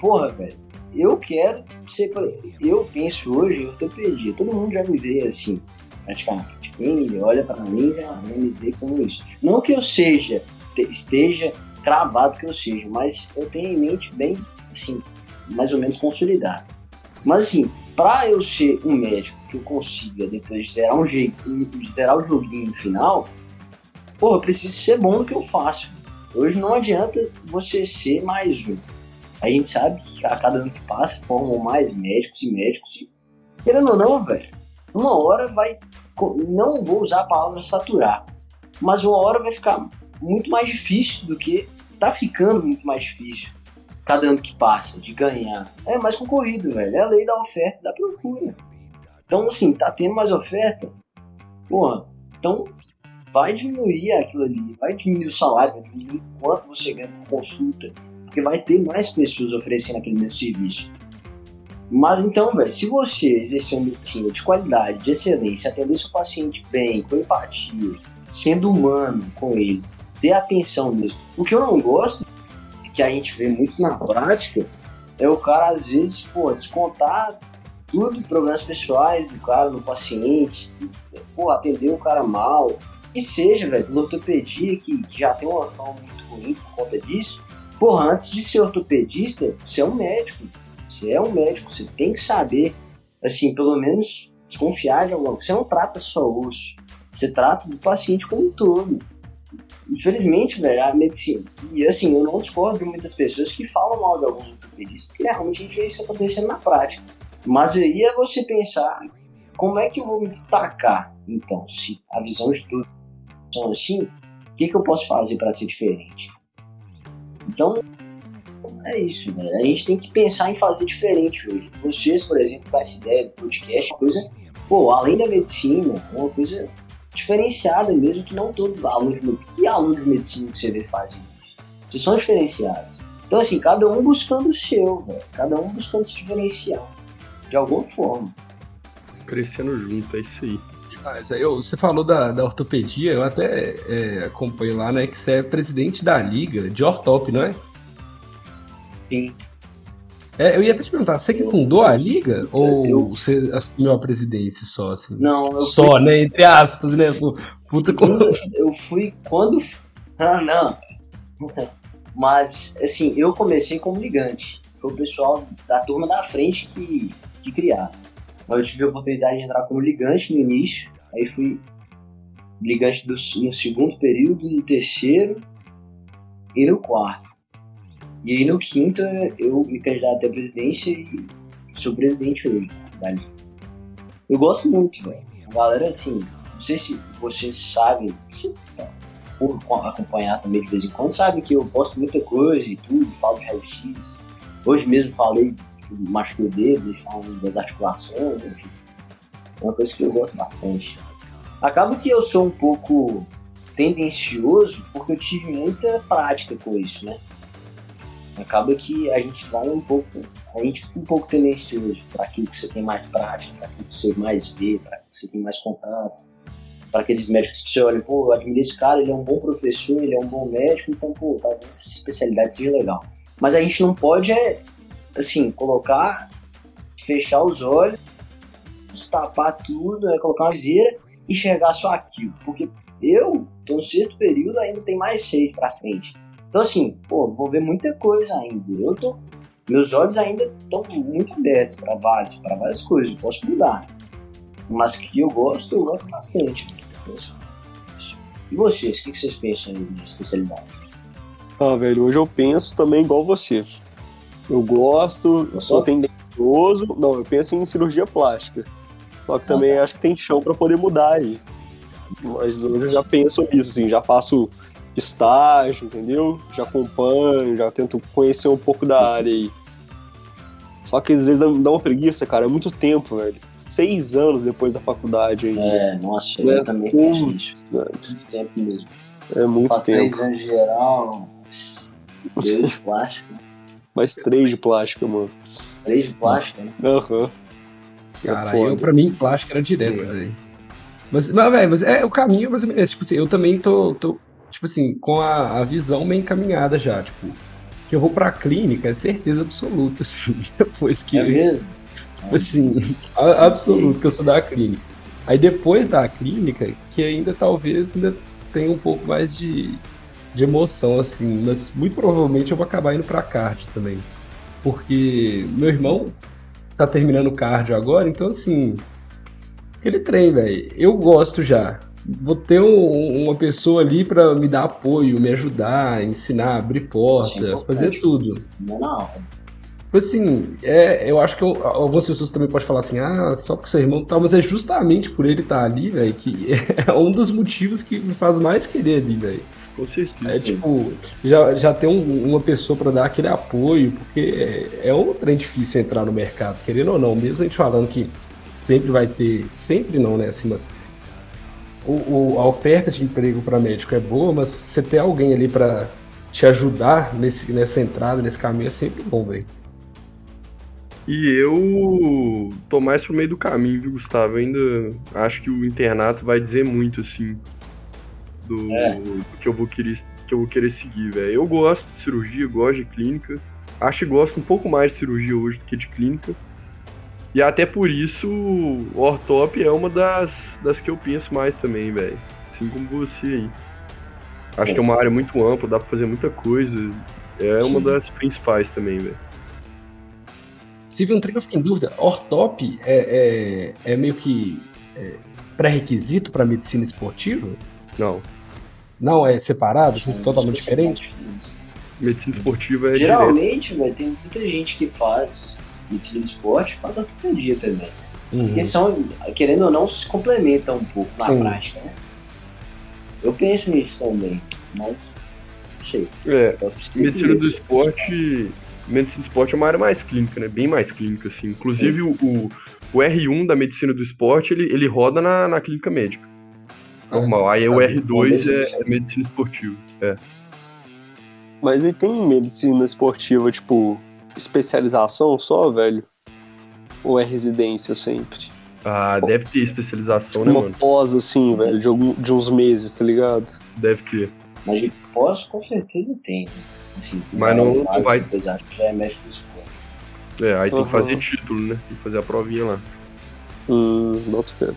porra, velho, eu quero ser. Eu penso hoje em ortopedia. Todo mundo já me vê assim, praticamente. Quem olha pra mim já, já me vê como isso. Não que eu seja, te- esteja cravado que eu seja, mas eu tenho em mente bem, assim, mais ou menos consolidado. Mas assim, pra eu ser um médico que eu consiga depois zerar um jeito, zerar o joguinho no final, porra, eu preciso ser bom no que eu faço. Hoje não adianta você ser mais um. A gente sabe que a cada ano que passa formam mais médicos e médicos e, querendo ou não, velho, uma hora vai. Não vou usar a palavra saturar, mas uma hora vai ficar muito mais difícil do que tá ficando muito mais difícil cada ano que passa de ganhar. É mais concorrido, velho. É a lei da oferta da procura. Então, assim, tá tendo mais oferta, porra, então vai diminuir aquilo ali, vai diminuir o salário, vai diminuir quanto você ganha por consulta, porque vai ter mais pessoas oferecendo aquele mesmo serviço. Mas então, velho, se você exercer uma medicina de qualidade, de excelência, atender seu paciente bem, com empatia, sendo humano com ele, ter atenção mesmo. O que eu não gosto, que a gente vê muito na prática, é o cara, às vezes, pô, descontar tudo, problemas pessoais do cara no paciente, que, pô, atender o cara mal, que seja, velho, na ortopedia, que, que já tem uma fama muito ruim por conta disso, porra, antes de ser ortopedista, você é um médico. Você é um médico, você tem que saber, assim, pelo menos desconfiar de alguma coisa. Você não trata só osso, você trata do paciente como um todo. Infelizmente, velho, a medicina. E assim, eu não discordo de muitas pessoas que falam mal de alguns ortopedistas, porque realmente a gente vê isso acontecendo na prática. Mas aí é você pensar como é que eu vou me destacar, então, se a visão de todos são assim, o que, que eu posso fazer para ser diferente? Então, é isso? A gente tem que pensar em fazer diferente hoje. Vocês, por exemplo, com essa ideia do podcast, é coisa, pô, além da medicina, é uma coisa diferenciada mesmo, que não todo aluno de medicina, que aluno de medicina que você vê fazem isso? Vocês são diferenciados. Então, assim, cada um buscando o seu, velho. Cada um buscando se diferenciar. De alguma forma. Crescendo junto, é isso aí. Mas aí, eu- você falou da, da ortopedia, eu até é, acompanho lá, né? Que você é presidente da liga de ortop, não é? Sim. É, eu ia até te perguntar, você que fundou a liga? Ou eu- você assumiu a presidência só, assim? Não, eu só, né? Entre aspas, né? Puta. Quando eu fui quando. Ah, não. Mas, assim, eu comecei como ligante. Foi o pessoal da turma da frente que, que criaram. Mas eu tive a oportunidade de entrar como ligante no início. Aí fui ligante do, no segundo período, no terceiro e no quarto. E aí no quinto eu me candidatei à presidência e sou presidente hoje da liga. Eu gosto muito, velho. Galera, assim, não sei se vocês sabem, vocês estão por acompanhar também de vez em quando, sabem que eu posto muita coisa e tudo, falo de raio-x. Hoje mesmo falei que machuquei o dedo e falo das articulações, enfim. É uma coisa que eu gosto bastante. Acaba que eu sou um pouco tendencioso porque eu tive muita prática com isso, né? Acaba que a gente vai um pouco, a gente fica um pouco tendencioso para aquilo que você tem mais prática, para aquilo que você mais vê, para aquilo que você tem mais contato para aqueles médicos que você olha, pô, eu admiro esse cara, ele é um bom professor, ele é um bom médico, então, pô, talvez essa especialidade seja legal. Mas a gente não pode, é, assim, colocar, fechar os olhos, tapar tudo, é, colocar uma viseira e enxergar só aquilo. Porque eu tô no sexto período, ainda tem mais seis pra frente. Então, assim, pô, vou ver muita coisa ainda. Eu tô. Meus olhos ainda estão muito abertos para várias, para várias coisas, eu posso mudar. Mas que eu gosto, eu gosto bastante. E vocês, o que vocês pensam aí de especialidade? Ah, velho, hoje eu penso também igual você. Eu gosto, eu sou tendencioso. Não, eu penso em cirurgia plástica. Só que também Ah, tá. acho que tem chão pra poder mudar aí. Mas hoje eu já penso nisso, assim, já faço estágio, entendeu? Já acompanho, já tento conhecer um pouco da área aí. Só que às vezes dá uma preguiça, cara, é muito tempo, velho. Seis anos depois da faculdade aí. É, nossa, É, eu também é. Muito tempo mesmo. É muito Faço tempo. três anos de geral, dois de plástico, Mais três de plástica, mano. três de plástico, né? Aham. É Cara, eu, pra mim, plástico era direto, velho. Mas, mas, velho, mas é o caminho ou menos. Tipo assim, eu também tô, tô tipo assim, com a, a visão bem encaminhada já, tipo, que eu vou pra clínica, é certeza absoluta, assim, depois que, É mesmo? tipo assim, a- absoluto que eu sou da clínica. Aí depois da clínica, que ainda talvez ainda tenha um pouco mais de, de emoção, assim, mas muito provavelmente eu vou acabar indo pra cardio também. Porque meu irmão tá terminando o cardio agora, então assim, aquele trem, velho, eu gosto já. Vou ter um- uma pessoa ali pra me dar apoio, me ajudar, ensinar, abrir é porta, fazer tudo. Não, não. Tipo assim, é, eu acho que eu- algumas pessoas também podem falar assim, ah, só porque seu irmão tá, mas é justamente por ele estar ali, velho, que é um dos motivos que me faz mais querer ali, velho. Com certeza. É tipo, já, já ter um- uma pessoa pra dar aquele apoio, porque é, é um trem difícil entrar no mercado, querendo ou não, mesmo a gente falando que sempre vai ter, sempre não, né, assim, mas o, o- a oferta de emprego para médico é boa, mas você ter alguém ali pra te ajudar nesse, nessa entrada, nesse caminho é sempre bom, velho. E eu tô mais pro meio do caminho, viu, Gustavo? Eu ainda acho que o internato vai dizer muito, assim, do, É. do que, eu vou querer, que eu vou querer seguir, velho. Eu gosto de cirurgia, gosto de clínica. Acho que gosto um pouco mais de cirurgia hoje do que de clínica. E até por isso, o ortop é uma das, das que eu penso mais também, velho. Assim como você aí. Acho que é uma área muito ampla, dá pra fazer muita coisa. É uma Sim. das principais também, velho. Se um trem que eu fiquei em dúvida, ortop é, é, é meio que é, pré-requisito para medicina esportiva? Não. Não, é separado, assim, totalmente diferente? Medicina esportiva é. Geralmente, velho, tem muita gente que faz medicina de esporte faz ortopedia também. Uhum. Porque são, querendo ou não, se complementam um pouco na Sim. prática, né? Eu penso nisso também, mas sei. É, Então, medicina do esporte. Medicina do esporte é uma área mais clínica, né? Bem mais clínica, assim. Inclusive, o, o, o R1 da medicina do esporte, ele, ele roda na, na clínica médica. Normal. Aí o sabe? R2 Bom, é, é medicina esportiva. É. Mas ele tem medicina esportiva, tipo, especialização só, velho? Ou é residência sempre? Ah, deve ter especialização, Tipo, né, uma mano? pós, assim, velho, de, algum, de uns meses, tá ligado? Deve ter. Mas de pós, com certeza tem. Assim, que Mas não- faz, não vai- Depois acho que já é médico do esporte. É, aí tem que fazer título, né? Tem que fazer a provinha lá. Hum, boto fé.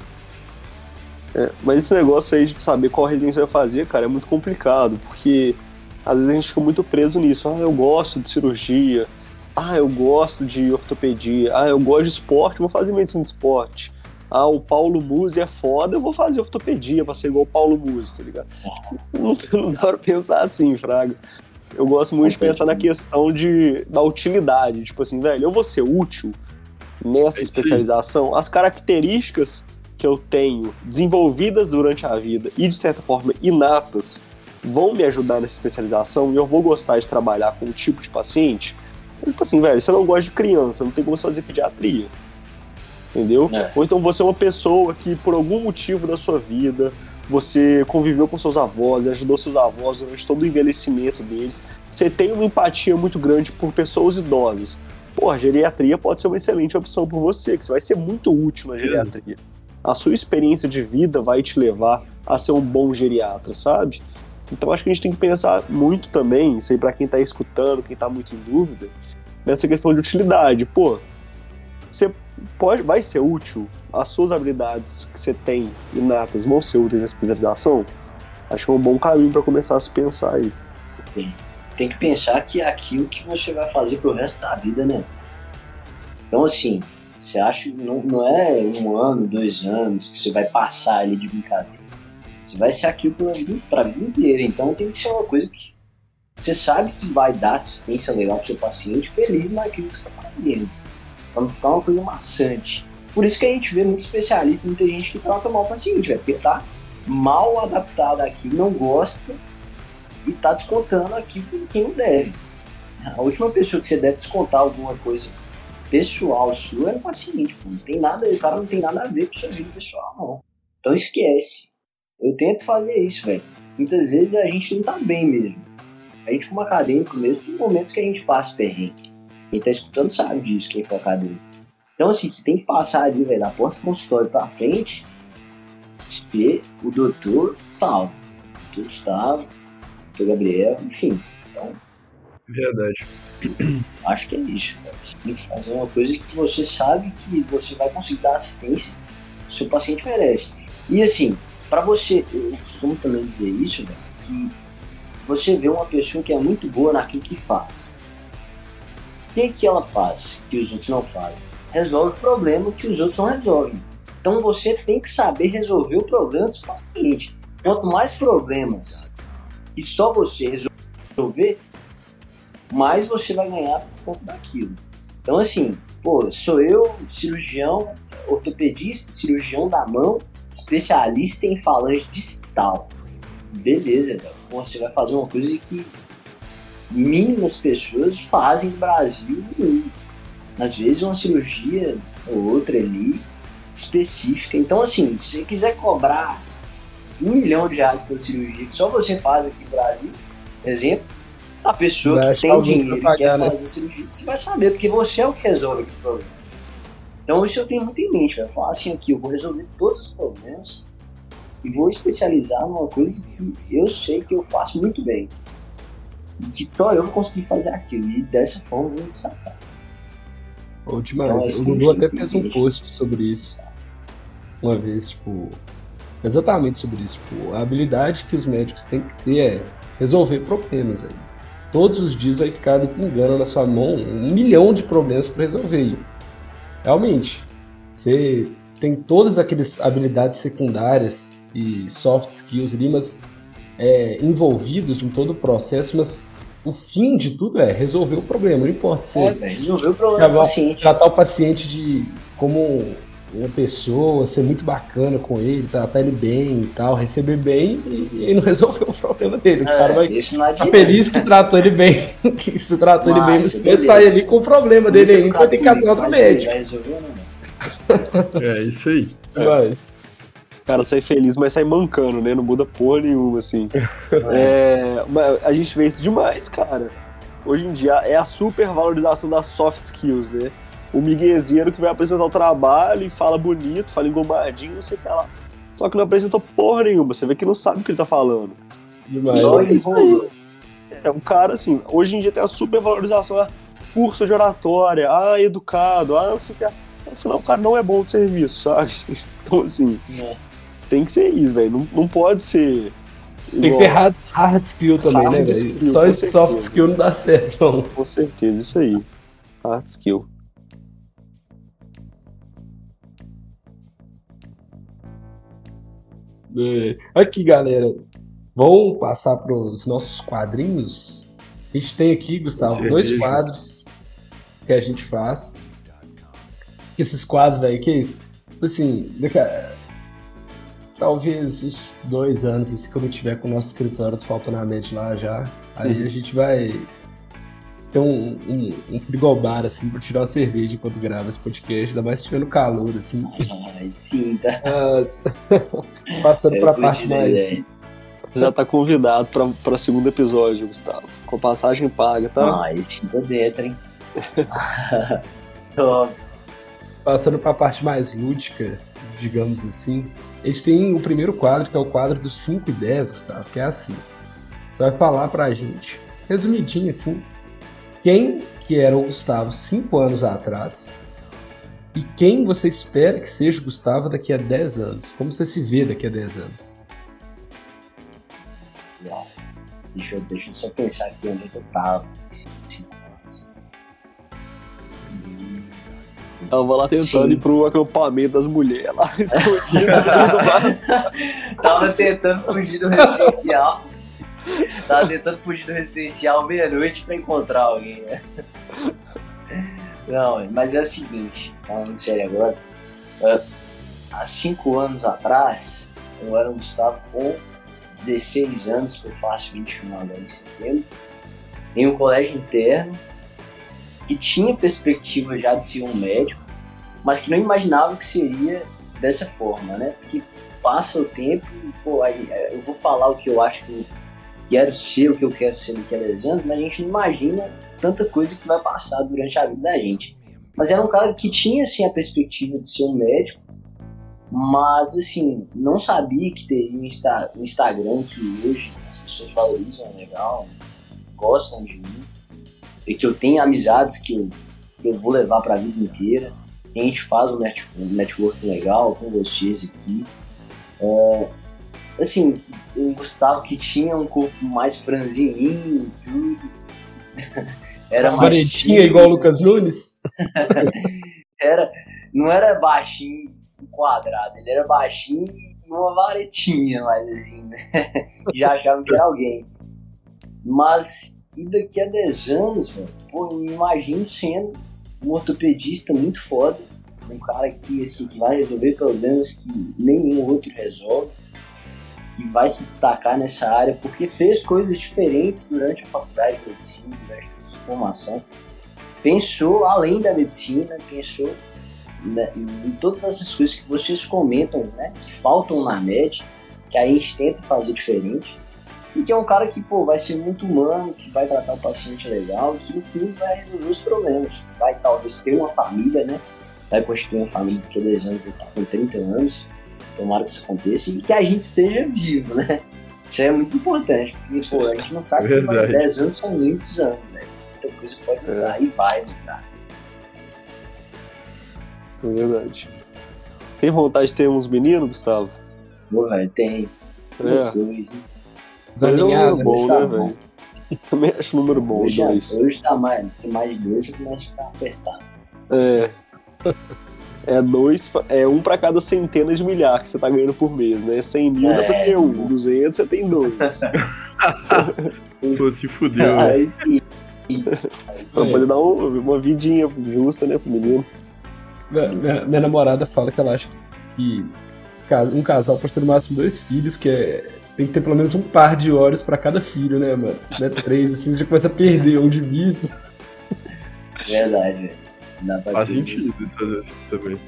É, mas esse negócio aí de saber qual residência vai fazer, cara, é muito complicado, porque às vezes a gente fica muito preso nisso. Ah, eu gosto de cirurgia. Ah, eu gosto de ortopedia. Ah, eu gosto de esporte, vou fazer medicina de esporte. Ah, o Paulo Musi é foda, eu vou fazer ortopedia pra ser igual o Paulo Musi, tá ligado? Não, não dá pra pensar assim, Fraga. Eu gosto muito de pensar na questão de, da utilidade. Tipo assim, velho, eu vou ser útil nessa É especialização. As características que eu tenho desenvolvidas durante a vida e, de certa forma, inatas, vão me ajudar nessa especialização e eu vou gostar de trabalhar com um tipo de paciente. Tipo assim, velho, você não gosta de criança, não tem como você fazer pediatria. Entendeu? É. Ou então você é uma pessoa que, por algum motivo da sua vida, você conviveu com seus avós ajudou seus avós durante todo o envelhecimento deles. Você tem uma empatia muito grande por pessoas idosas. Pô, a geriatria pode ser uma excelente opção por você, que você vai ser muito útil na geriatria. A sua experiência de vida vai te levar a ser um bom geriatra, sabe? Então acho que a gente tem que pensar muito também, isso aí pra quem tá escutando, quem tá muito em dúvida, nessa questão de utilidade. Pô, você pode, vai ser útil, as suas habilidades que você tem inatas vão ser úteis na especialização? Acho que é um bom caminho pra começar a se pensar aí. Tem que pensar que é aquilo que você vai fazer pro resto da vida, né? Então, assim, você acha que não, não é um ano, dois anos que você vai passar ali de brincadeira. Você vai ser aquilo vida, pra vida inteira. Então tem que ser uma coisa que você sabe que vai dar assistência legal pro seu paciente feliz naquilo que você tá fazendo. Pra não ficar uma coisa maçante. Por isso que a gente vê muito especialista, muita gente que trata mal o paciente, velho. Porque tá mal adaptado aqui, não gosta e tá descontando aqui em quem não deve. A última pessoa que você deve descontar alguma coisa pessoal sua é o paciente, pô. Não tem nada, o cara não tem nada a ver com sua vida pessoal, não. Então esquece. Eu tento fazer isso, velho. Muitas vezes a gente não tá bem mesmo. A gente, como acadêmico mesmo, tem momentos que a gente passa perrengue. Quem tá escutando sabe disso, quem for acadêmico. Então, assim, você tem que passar ali, velho, da porta do consultório pra frente, ser o doutor tal, doutor Gustavo, doutor Gabriel, enfim. Então, Verdade. acho que é isso. Cara. Você tem que fazer uma coisa que você sabe que você vai conseguir dar assistência que o seu paciente merece. E assim, para você, eu costumo também dizer isso, velho, que você vê uma pessoa que é muito boa naquilo que faz. O que, que ela faz que os outros não fazem? Resolve problema que os outros não resolvem. Então você tem que saber resolver o problema do seu paciente. Quanto mais problemas que só você resolver, mais você vai ganhar por conta daquilo. Então, assim, pô, sou eu, cirurgião, ortopedista, cirurgião da mão, especialista em falange distal. Beleza, velho. Pô, você vai fazer uma coisa que mínimas pessoas fazem no Brasil e no mundo. Às vezes uma cirurgia ou outra ali específica. Então, assim, se você quiser cobrar um milhão de reais pela cirurgia que só você faz aqui no Brasil, exemplo, a pessoa Vai que tem dinheiro e quer né? fazer a cirurgia, você vai saber, porque você é o que resolve aquele problema. Então isso eu tenho muito em mente, vai falar assim aqui, eu vou resolver todos os problemas e vou especializar numa coisa que eu sei que eu faço muito bem. E que só eu vou conseguir fazer aquilo. E dessa forma eu vou destacar. Ou demais. Então, esse o não até fez um post sobre isso uma vez, tipo, exatamente sobre isso. Tipo, a habilidade que os médicos têm que ter é resolver problemas aí. Todos os dias vai ficar pingando na sua mão um milhão de problemas para resolver. Realmente, você tem todas aquelas habilidades secundárias e soft skills ali, mas é, envolvidos em todo o processo, mas o fim de tudo é resolver o problema, não importa se É, resolver o problema do Travar- paciente. tratar o paciente de como uma pessoa, ser muito bacana com ele, tratar ele bem e tal, receber bem e, e não resolveu o problema dele. O É, cara vai isso não adianta. feliz que tratou ele bem, que se tratou ele bem, beleza. sai ali com o problema dele ainda, vai ter que casar outro médico. Vai resolver, né? É isso aí. Mas, O cara sai feliz, mas sai mancando, né? Não muda porra nenhuma, assim. É, mas a gente vê isso demais, cara. Hoje em dia é a super valorização das soft skills, né? O miguezeiro que vai apresentar o trabalho e fala bonito, fala engomadinho, não sei o que lá. Só que não apresentou porra nenhuma, você vê que não sabe o que ele tá falando. demais. Só é ele isso aí. É um cara assim, hoje em dia tem a super valorização, ah, curso de oratória, ah, educado, ah, não sei o que. No final o cara não é bom de serviço, sabe? Então assim, É. tem que ser isso, velho. Não, não pode ser. Tem que igual- ter hard, hard skill também, Hard né, velho? Só esse soft certeza. skill não dá certo, não. Com certeza, isso aí. Hard skill. Aqui, galera. Vamos passar para os nossos quadrinhos. A gente tem aqui, Gustavo, dois quadros que a gente faz. Esses quadros, velho, que é isso? Tipo Assim, daqui a... talvez uns dois anos, assim, quando eu tiver com o nosso escritório do Faltonamente lá já, aí a gente vai ter um, um, um frigobar, assim, para tirar uma cerveja enquanto grava esse podcast, ainda mais tirando calor, assim. Ai, sim, tá. Nossa. Passando Eu para a curti parte mais ideia. Você já tá convidado pra, pra segundo episódio, Gustavo. Com passagem paga, tá? Ah, tá dentro, hein? Top. Passando para a parte mais lúdica, digamos assim, a gente tem o primeiro quadro, que é o quadro dos 5 e 10, Gustavo, que é assim. Você vai falar pra gente, resumidinho assim, quem que era o Gustavo 5 anos atrás e quem você espera que seja o Gustavo daqui a 10 anos. Como você se vê daqui a 10 anos. Deixa eu, deixa eu só pensar aqui onde é que eu tava. Cinco anos. Hum, Tava lá tentando Sim. ir pro acampamento das mulheres lá, escondido do. Tava tentando fugir do residencial. Tava tentando fugir do residencial meia-noite pra encontrar alguém, né? Não, mas é o seguinte, falando sério agora, é, há cinco anos atrás, eu era um Gustavo com 16 anos, que eu faço 21 agora em setembro, em um colégio interno, que tinha perspectiva já de ser um médico, mas que não imaginava que seria dessa forma, né? Porque passa o tempo e, pô, eu vou falar o que eu acho que quero ser, o que eu quero ser daqui a 10 anos, mas a gente não imagina tanta coisa que vai passar durante a vida da gente. Mas era um cara que tinha, assim, a perspectiva de ser um médico, mas, assim, não sabia que teria um, Insta- um Instagram que hoje as pessoas valorizam legal, gostam de mim, e que eu tenho amizades que eu, que eu vou levar pra vida inteira, que a gente faz um net- um network legal com vocês aqui. É, assim, o Gustavo que tinha um corpo mais franzininho e tudo. Era mais Varetinha tímido, igual o Lucas Nunes? Era, não era baixinho quadrado, ele era baixinho e uma varetinha, mais assim, né? Já achavam que era alguém. Mas, e daqui a 10 anos, velho, pô, me imagino sendo um ortopedista muito foda, um cara que, assim, que vai resolver problemas que nenhum outro resolve, que vai se destacar nessa área, porque fez coisas diferentes durante a faculdade de medicina, durante a sua formação. Pensou além da medicina, pensou né, em todas essas coisas que vocês comentam, né, que faltam na média, que a gente tenta fazer diferente. E que é um cara que, pô, vai ser muito humano, que vai tratar o paciente legal, que no fim vai resolver os problemas. Vai talvez ter uma família, né? Vai constituir uma família a 10 anos, estar com 30 anos. Tomara que isso aconteça e que a gente esteja vivo, né? Isso é muito importante, porque, pô, a gente não sabe que Verdade. 10 anos são muitos anos, velho. Muita coisa pode mudar e vai mudar. É verdade. Tem vontade de ter uns meninos, Gustavo? Pô, velho, tem os É. dois, hein? Mas é um bom, tá né, velho? Também acho um número bom, Hoje, dois. hoje tá mais, tem mais de dois, a ficar apertado. É. É dois, pra- é um pra cada centena de milhar que você tá ganhando por mês, né? 100 mil dá pra É. ter um, 200 você tem dois. Pô, se fudeu, né? Aí sim. Aí Pra sim. poder dar um- uma vidinha justa, né, pro menino. Minha, minha- minha namorada fala que ela acha que um casal pode ter no máximo dois filhos, que é. Tem que ter pelo menos um par de olhos pra cada filho, né, mano? Se der três, assim, você já começa a perder um de vista. Verdade, velho. Faz sentido às vezes também.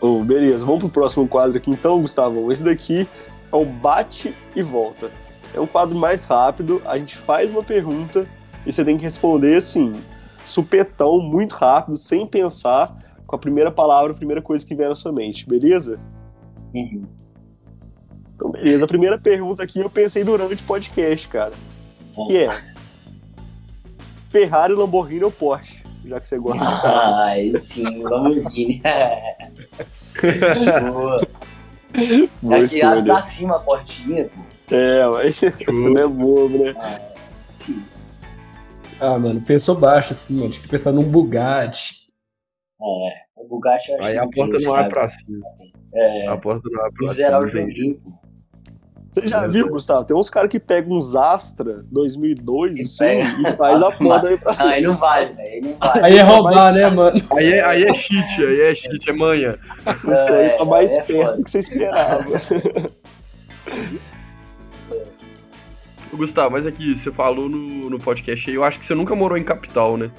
Ô, beleza, vamos pro próximo quadro aqui então, Gustavo. Esse daqui é o bate e volta. É um quadro mais rápido, a gente faz uma pergunta e você tem que responder assim, supetão, muito rápido, sem pensar, com a primeira palavra, a primeira coisa que vier na sua mente, beleza? Uhum. Então, beleza. A primeira pergunta aqui eu pensei durante o podcast, cara. Que é Ferrari, Lamborghini ou Porsche? Já que você gosta de carro. Ah, sim, Lamborghini. Boa. Boa Aqui lá escolha. pra cima a portinha, pô. É, mas você não é bobo, né? Ah, sim. Ah, mano, pensou baixo, assim, mano. Tinha que pensar num Bugatti. É, o Bugatti eu Aí a porta não abre sabe? pra cima. É, A porta não abre e pra zerar o cima. joguinho, pô. Você já viu, Gustavo? Tem uns caras que pegam uns Astra 2002 Que assim, pega. e faz a porta aí pra Não, aí não vale, velho. Aí não vale. Aí é roubar, né, mano? Aí é, aí é cheat, aí é cheat, é manha. Isso aí tá É, mais é perto foda. do que você esperava. Gustavo, mas aqui, você falou no, no podcast aí, eu acho que você nunca morou em capital, né?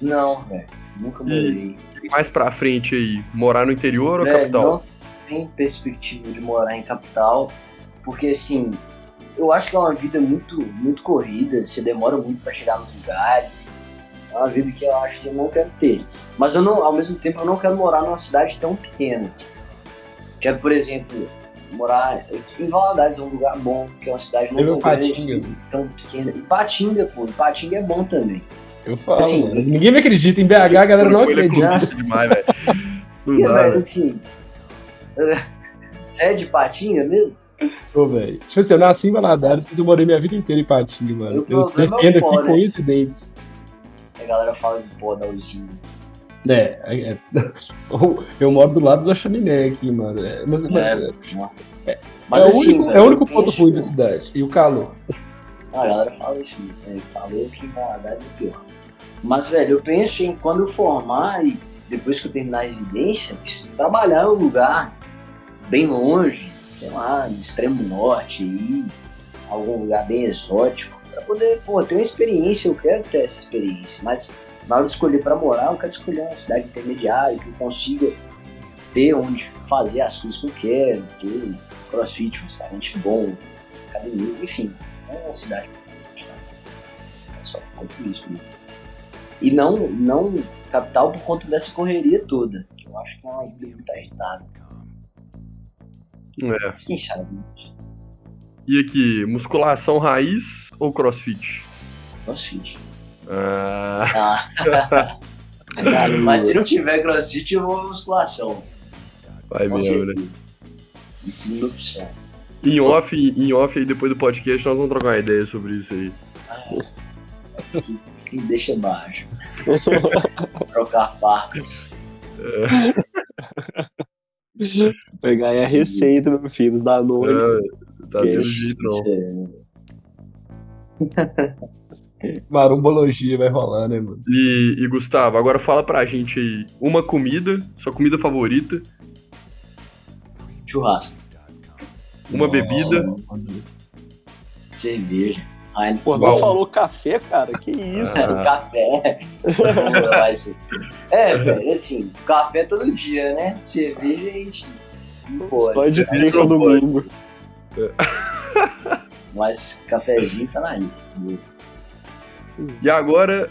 Não, velho. Nunca morei. Mais pra frente aí, morar no interior ou Velho, capital? não tem perspectiva de morar em capital, porque assim, eu acho que é uma vida muito, muito corrida, você demora muito pra chegar nos lugares. É uma vida que eu acho que eu não quero ter. Mas eu não, ao mesmo tempo eu não quero morar numa cidade tão pequena. Quero, por exemplo, morar em Valadares, é um lugar bom, que é uma cidade não Eu tão grande, tão pequena. E Patinga, pô, Patinga é bom também. Eu falo, Assim, mano. Ninguém me acredita. Em BH, a galera não é acredita. clubista demais, velho. Não dá, velho, velho. assim. Você é de Patinga mesmo? Ô, velho. Tipo assim, eu nasci em Valadares, mas eu morei minha vida inteira em Patinga, mano. Eu é defendo aqui né? coincidentes. A galera fala de pó da usina. É, é, é. eu moro do lado da chaminé aqui, mano. É, mas, mas- É, é, Mas o assim, único, velho, é o único ponto ruim da cidade. E o calor. Ah, a galera fala isso mesmo. né? Falou que em Valadares é pior. Mas, velho, eu penso em quando eu formar e depois que eu terminar a residência, trabalhar em um lugar bem longe, sei lá, no extremo norte, a algum lugar bem exótico, pra poder, pô, ter uma experiência, eu quero ter essa experiência, mas na hora de escolher pra morar, eu quero escolher uma cidade intermediária, que eu consiga ter onde fazer as coisas que eu quero, ter crossfit, um restaurante bom, academia, enfim, é uma cidade. É só quanto isso, né? E não, não capital por conta dessa correria toda, que eu acho que é uma vida muito agitada. É. Sabe, né? E aqui, musculação raiz ou crossfit? Crossfit. Ah, Ah. Cara, mas se não tiver crossfit, eu vou musculação. vai mesmo, né? Isso não opção. Em off, em off aí, depois do podcast, nós vamos trocar uma ideia sobre isso aí. Que, que me deixa baixo. Trocar facas. Pegar aí a receita, meu filho, dos Danone. Ah, tá Que é- Marumbologia vai rolar, né, mano? E, e, Gustavo, agora fala pra gente aí uma comida, sua comida favorita, Churrasco. uma Nossa, bebida. Cerveja. Heineken. Pô, não falou café, cara? Que isso? Ah. café. É, velho, assim, café todo dia, né? Cerveja a gente. Pode. Só de Isso terça pode. domingo. Mas cafezinho tá na lista. viu? E agora,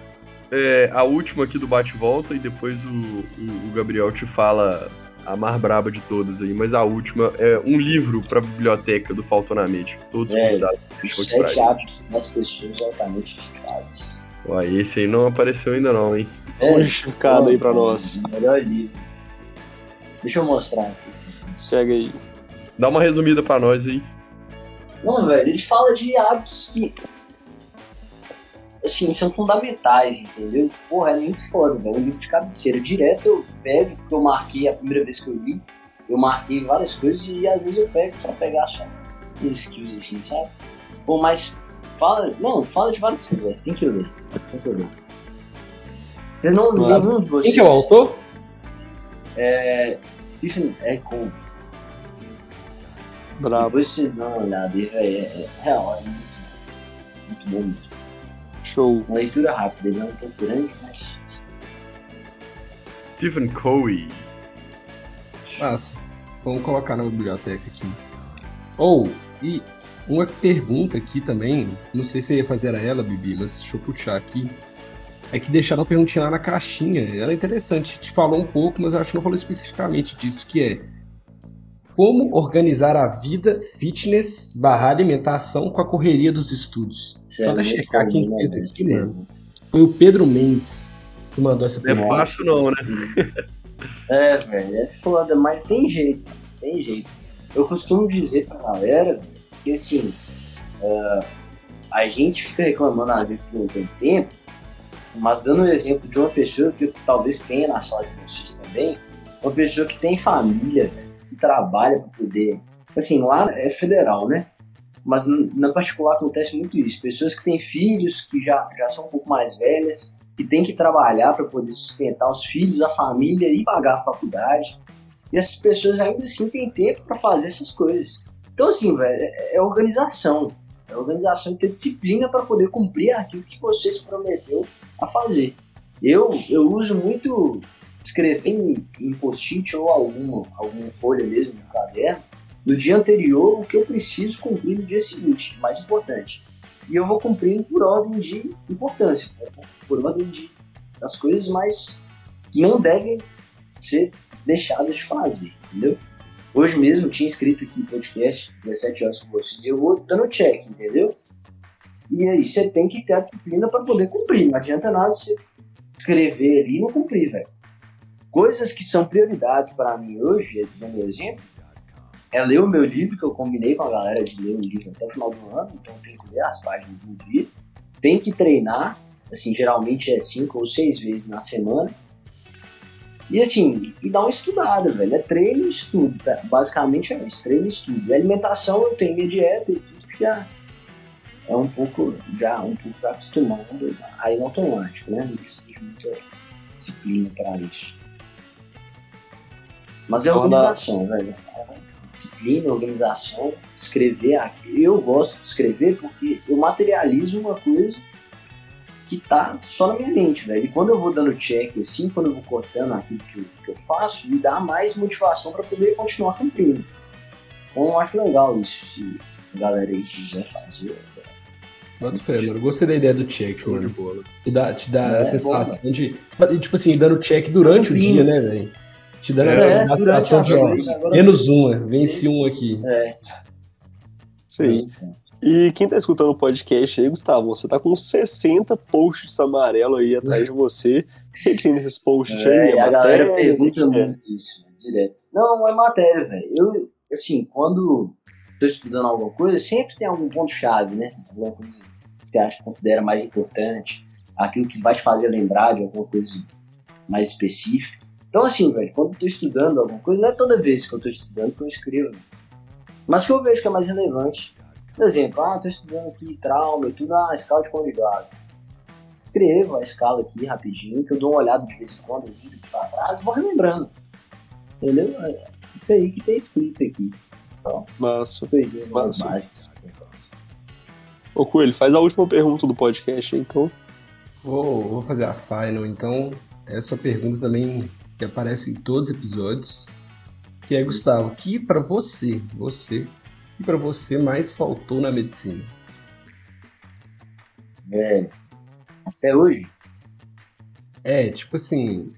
é, a última aqui do bate-volta, e depois o, o- o Gabriel te fala a mais braba de todas aí, mas a última é um livro pra biblioteca do Faltonamente. Todos os É, convidados Os sete hábitos das pessoas altamente eficazes. Ué, esse aí não apareceu ainda não, hein? Um justificado aí pra nós. Melhor livro. Deixa eu mostrar aqui. Pega aí. Dá uma resumida pra nós aí. Não, velho, ele fala de hábitos que. Assim, são fundamentais, entendeu? Porra, é muito foda, velho. É um livro de cabeceira. Direto eu pego, porque eu marquei a primeira vez que eu li, eu marquei várias coisas e às vezes eu pego pra pegar só os skills, assim, sabe? Pô, mas fala. Não, fala de várias coisas, você tem que ler. Tem que ler. Eu não li Claro. nenhum de vocês. Quem que é o autor? É, Stephen é Covey. Brabo. Depois vocês dão uma olhada aí, velho. É, é real, é muito, muito bom. mesmo. Show. Uma leitura rápida, ele é um pouco grande, mas. Stephen Covey. Massa. Vamos colocar na biblioteca aqui. Ou, e uma pergunta aqui também, não sei se você ia fazer a ela, Bibi, mas deixa eu puxar aqui. É que deixaram a perguntinha lá na caixinha. Ela é interessante, te falou um pouco, mas eu acho que não falou especificamente disso, que é como organizar a vida, fitness, barra alimentação com a correria dos estudos. É Só muito checar quem comum, fez né, aqui, essa mano. pergunta. Foi o Pedro Mendes que mandou essa Não é pergunta. fácil não, né? É, velho, é foda, mas tem jeito, tem jeito. Eu costumo dizer pra galera velho, que assim, é, a gente fica reclamando às vezes que não tem tempo, mas dando o exemplo de uma pessoa que talvez tenha na sala de vocês também, uma pessoa que tem família, que trabalha pra poder. Assim, lá é federal, né? Mas na particular acontece muito isso. Pessoas que têm filhos, que já, já são um pouco mais velhas, que têm que trabalhar para poder sustentar os filhos, a família e pagar a faculdade. E essas pessoas ainda assim têm tempo para fazer essas coisas. Então, assim, velho, é é organização. É organização e ter disciplina para poder cumprir aquilo que você se prometeu a fazer. Eu, eu uso muito escrever em, em post-it ou alguma, alguma folha mesmo no caderno, no dia anterior, o que eu preciso cumprir no dia seguinte, mais importante. E eu vou cumprindo por ordem de importância, né? por ordem de, das coisas mais que não devem ser deixadas de fazer, entendeu? Hoje mesmo tinha escrito aqui podcast, 17 horas com vocês, e eu vou dando check, entendeu? E aí você tem que ter a disciplina para poder cumprir. Não adianta nada você escrever ali e não cumprir, velho. Coisas que são prioridades para mim hoje, dando meu exemplo, é ler o meu livro, que eu combinei com a galera de ler o livro até o final do ano, então tenho que ler as páginas no dia. Tem que treinar, assim, geralmente é cinco ou seis vezes na semana. E assim, e dar uma estudada, velho. É treino e estudo. tá? Basicamente é isso, treino e estudo. E alimentação eu tenho minha dieta e tudo que já é um pouco, já um pouco já acostumado aí no automático, né? Não precisa de muita disciplina para isso. Mas é Fala- organização, velho. Disciplina, organização, escrever aqui. Eu gosto de escrever porque eu materializo uma coisa que tá só na minha mente, velho. E quando eu vou dando check, assim, quando eu vou cortando aquilo que eu, que eu faço, me dá mais motivação para poder continuar cumprindo. Então eu acho legal isso. Se a galera aí quiser fazer. Bota fé, mano. Gostei da ideia do check, Show de mano. bola. Te dá, te dá É, a sensação de. Tipo assim, dando check durante o dia, né, velho? Te dando É, a- sensação de, menos uma, venci um aqui. É, Sim. E quem tá escutando o podcast aí, Gustavo, você tá com 60 posts amarelos aí atrás de você. O que tem nesses posts É, aí? e a galera matéria? pergunta O que é? muito isso, né, direto. Não, é matéria, velho. Eu, assim, quando tô estudando alguma coisa, sempre tem algum ponto-chave, né? Alguma coisa que você acha, considera mais importante, aquilo que vai te fazer lembrar de alguma coisa mais específica. Então, assim, velho, quando eu tô estudando alguma coisa, não é toda vez que eu tô estudando que eu escrevo. Mas que eu vejo que é mais relevante. Por exemplo, ah, tô estudando aqui trauma e tudo, ah, escala de conjugado escrevo a escala aqui rapidinho, que eu dou uma olhada de vez em quando, eu viro pra trás e vou relembrando. Entendeu? É aí que tem escrito aqui. Massa. Coisinhas mais Massa. básicas. Ô, Coelho, faz a última pergunta do podcast, aí, então. Vou, vou fazer a final, então. Essa pergunta também que aparece em todos os episódios. Que é, Gustavo, que pra você, você, que pra você mais faltou na medicina? Velho, até hoje, É, tipo assim,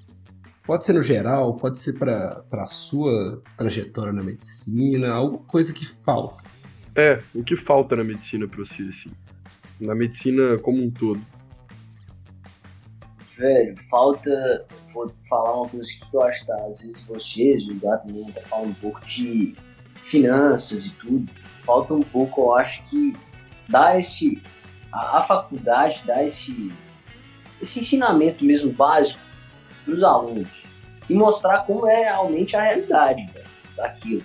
pode ser no geral, pode ser pra, pra sua trajetória na medicina, alguma coisa que falta. É, o que falta na medicina pra você, assim? Na medicina como um todo. velho, falta. Vou falar uma coisa que eu acho que às vezes vocês, o Gato também tá falando um pouco de finanças e tudo. Falta um pouco, eu acho que dá esse. A, a faculdade dá esse. Esse ensinamento mesmo básico pros alunos. E mostrar como é realmente a realidade, velho, daquilo.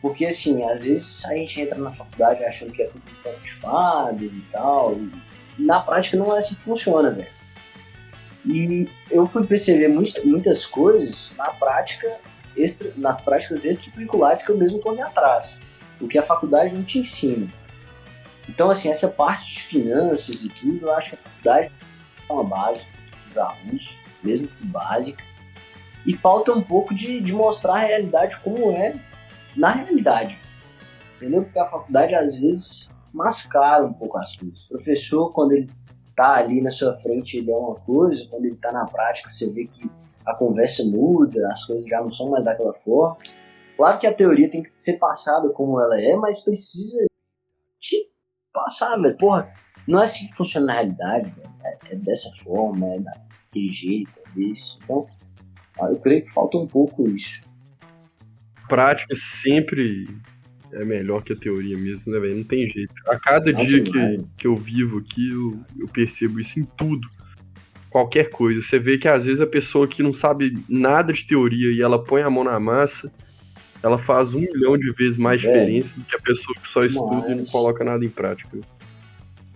Porque assim, às vezes a gente entra na faculdade achando que é tudo um de fadas e tal. E na prática não é assim que funciona, velho. E eu fui perceber muitas, muitas coisas na prática, extra, nas práticas extracurriculares que eu mesmo corri atrás, o que a faculdade não te ensina. Então, assim, essa parte de finanças e tudo, eu acho que a faculdade é uma base para os alunos, mesmo que básica, e pauta um pouco de, de mostrar a realidade como é na realidade. Entendeu? Porque a faculdade, às vezes, mascara um pouco as coisas. O professor, quando ele tá ali na sua frente, ele é uma coisa, quando ele tá na prática, você vê que a conversa muda, as coisas já não são mais daquela forma. Claro que a teoria tem que ser passada como ela é, mas precisa te passar, velho. Porra, não é assim que funciona na realidade, velho. É, é dessa forma, é daquele jeito, é desse. Então, eu creio que falta um pouco isso. Prática sempre é melhor que a teoria mesmo, né, velho? Não tem jeito. A cada não dia que, que eu vivo aqui, eu, eu percebo isso em tudo. Qualquer coisa. Você vê que às vezes a pessoa que não sabe nada de teoria e ela põe a mão na massa, ela faz um milhão de vezes mais é. diferença do que a pessoa que só estuda e não coloca nada em prática.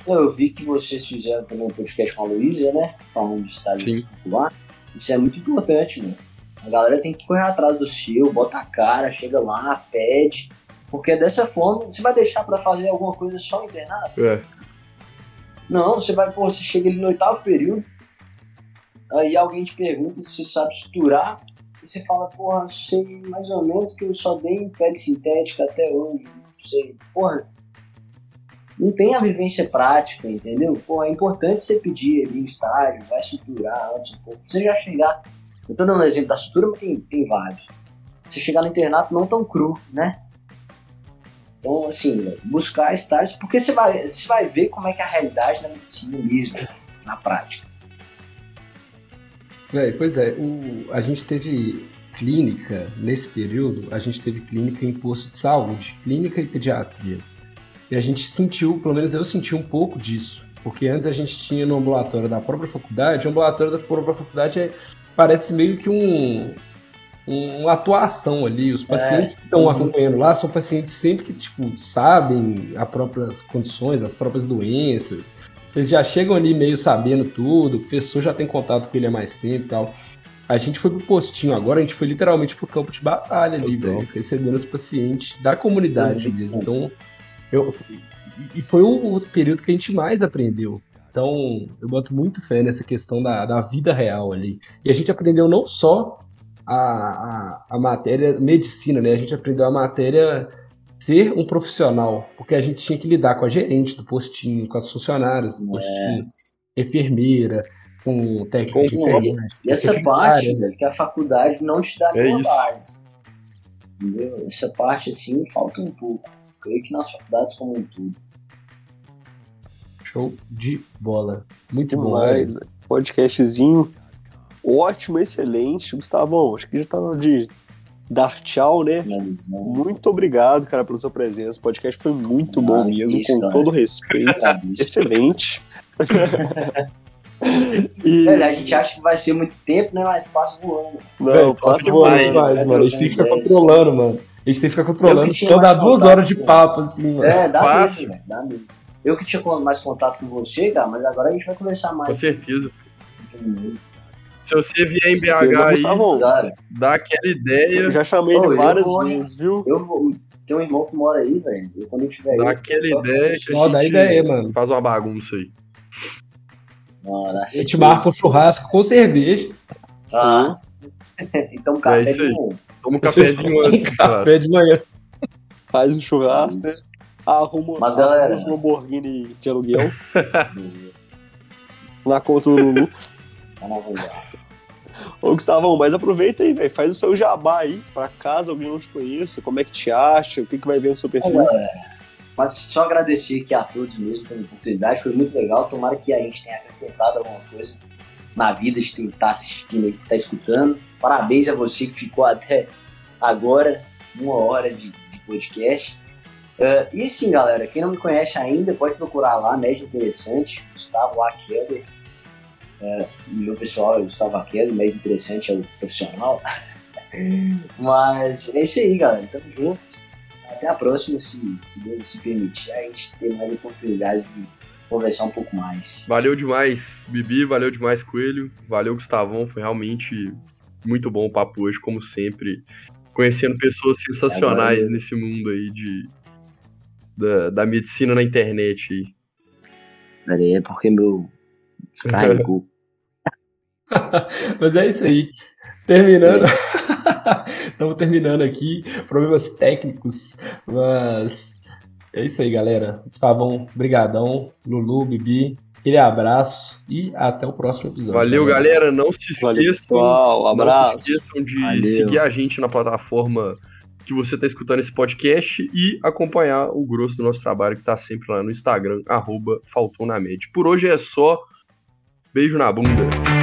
Eu vi que vocês fizeram também um podcast com a Luísa, né? Falando de estágio lá. Isso é muito importante, mano. A galera tem que correr atrás do seu, bota a cara, chega lá, pede. Porque dessa forma, você vai deixar para fazer alguma coisa só no internato? É. Não, você vai, pô, você chega ali no oitavo período, aí alguém te pergunta se você sabe suturar, e você fala, porra, sei mais ou menos que eu só dei em pele sintética até hoje, não sei. Porra, não tem a vivência prática, entendeu? Porra, é importante você pedir ali o estágio, vai suturar antes um pouco, você já chegar. Eu tô dando um exemplo da sutura, mas tem, tem vários. Você chegar no internato não tão cru, né? Então, assim, buscar estágios, porque você vai, você vai ver como é que é a realidade da medicina mesmo, na prática. É, pois é, o, a gente teve clínica nesse período, a gente teve clínica em posto de saúde, clínica e pediatria. E a gente sentiu, pelo menos eu senti um pouco disso, porque antes a gente tinha no ambulatório da própria faculdade, o ambulatório da própria faculdade é, parece meio que um, uma atuação ali. Os pacientes é, que estão acompanhando lá são pacientes sempre que, tipo, sabem as próprias condições, as próprias doenças. Eles já chegam ali meio sabendo tudo, o professor já tem contato com ele há mais tempo e tal. A gente foi pro postinho agora, a gente foi literalmente pro campo de batalha ali, velho, recebendo os pacientes da comunidade mesmo. Então, eu, e foi o, período que a gente mais aprendeu. Então, eu boto muito fé nessa questão da, da vida real ali. E a gente aprendeu não só a, a, a matéria medicina, né? A gente aprendeu a matéria ser um profissional, porque a gente tinha que lidar com a gerente do postinho, com as funcionárias do postinho, é. enfermeira, com o técnico de enfermagem. E essa parte, velho, que a faculdade não te dá é base. Entendeu? Essa parte, assim, falta um pouco. Creio que nas faculdades como um todo. Show de bola. Muito bom. Vai, podcastzinho ótimo, excelente. Gustavão, acho que já tá na de dar tchau, né? Muito obrigado, cara, pela sua presença. O podcast foi muito bom mesmo, isso, com cara. todo respeito. excelente. e... a gente acha que vai ser muito tempo, né? Mas passa voando. Não, passa voando. Demais, mano. A gente tem que ficar controlando, mano. A gente tem que ficar controlando. Então dá duas horas de papo, assim, mano. É, dá mesmo, velho. Dá mesmo. Eu que tinha mais contato com você, cara, mas agora a gente vai conversar mais. Com certeza. Se você vier em BH aí, dá aquela ideia. Eu já chamei ele várias vou, vezes, viu? Eu vou. Tem um irmão que mora aí, velho. Quando eu tiver Dá aí, aquela ideia. Só dá ideia, mano. Faz uma bagunça aí. Mano, a gente marca um churrasco com cerveja. Ah. então, café é de manhã. Toma um cafezinho antes. café de manhã. Faz um churrasco, né? Arruma, Mas, galera, um Lamborghini de aluguel. na conta do Lulu. Tá na Ô, Gustavão, mas aproveita aí, velho. Faz o seu jabá aí, pra casa alguém não te conheça, como é que te acha, o que, que vai ver no seu perfil. É, mas só agradecer aqui a todos mesmo pela oportunidade, foi muito legal. Tomara que a gente tenha acrescentado alguma coisa na vida de quem tá assistindo e que tá escutando. Parabéns a você que ficou até agora, uma hora de, de podcast. Uh, e sim, galera, quem não me conhece ainda, pode procurar lá, Média Interessante, Gustavo A. É, meu pessoal, eu Gustavo Aquino, meio interessante, é o profissional. Mas é isso aí, galera. Tamo junto. Até a próxima, se, se Deus se permitir, a gente ter mais oportunidade de conversar um pouco mais. Valeu demais, Bibi, valeu demais, Coelho. Valeu, Gustavão. Foi realmente muito bom o papo hoje, como sempre. Conhecendo pessoas sensacionais nesse mundo aí de, da, da medicina na internet. Aí. Peraí, é porque meu descarregou. Mas é isso aí. Terminando. Estamos terminando aqui. Problemas técnicos, mas é isso aí, galera. Gustavão, brigadão. Lulu, Bibi, aquele abraço e até o próximo episódio. Valeu, galera. galera. Não se esqueçam, Valeu, pessoal. Abraço. não se esqueçam de Valeu. seguir a gente na plataforma que você está escutando esse podcast e acompanhar o grosso do nosso trabalho que está sempre lá no Instagram, arroba Faltou na Por hoje é só. Beijo na bunda.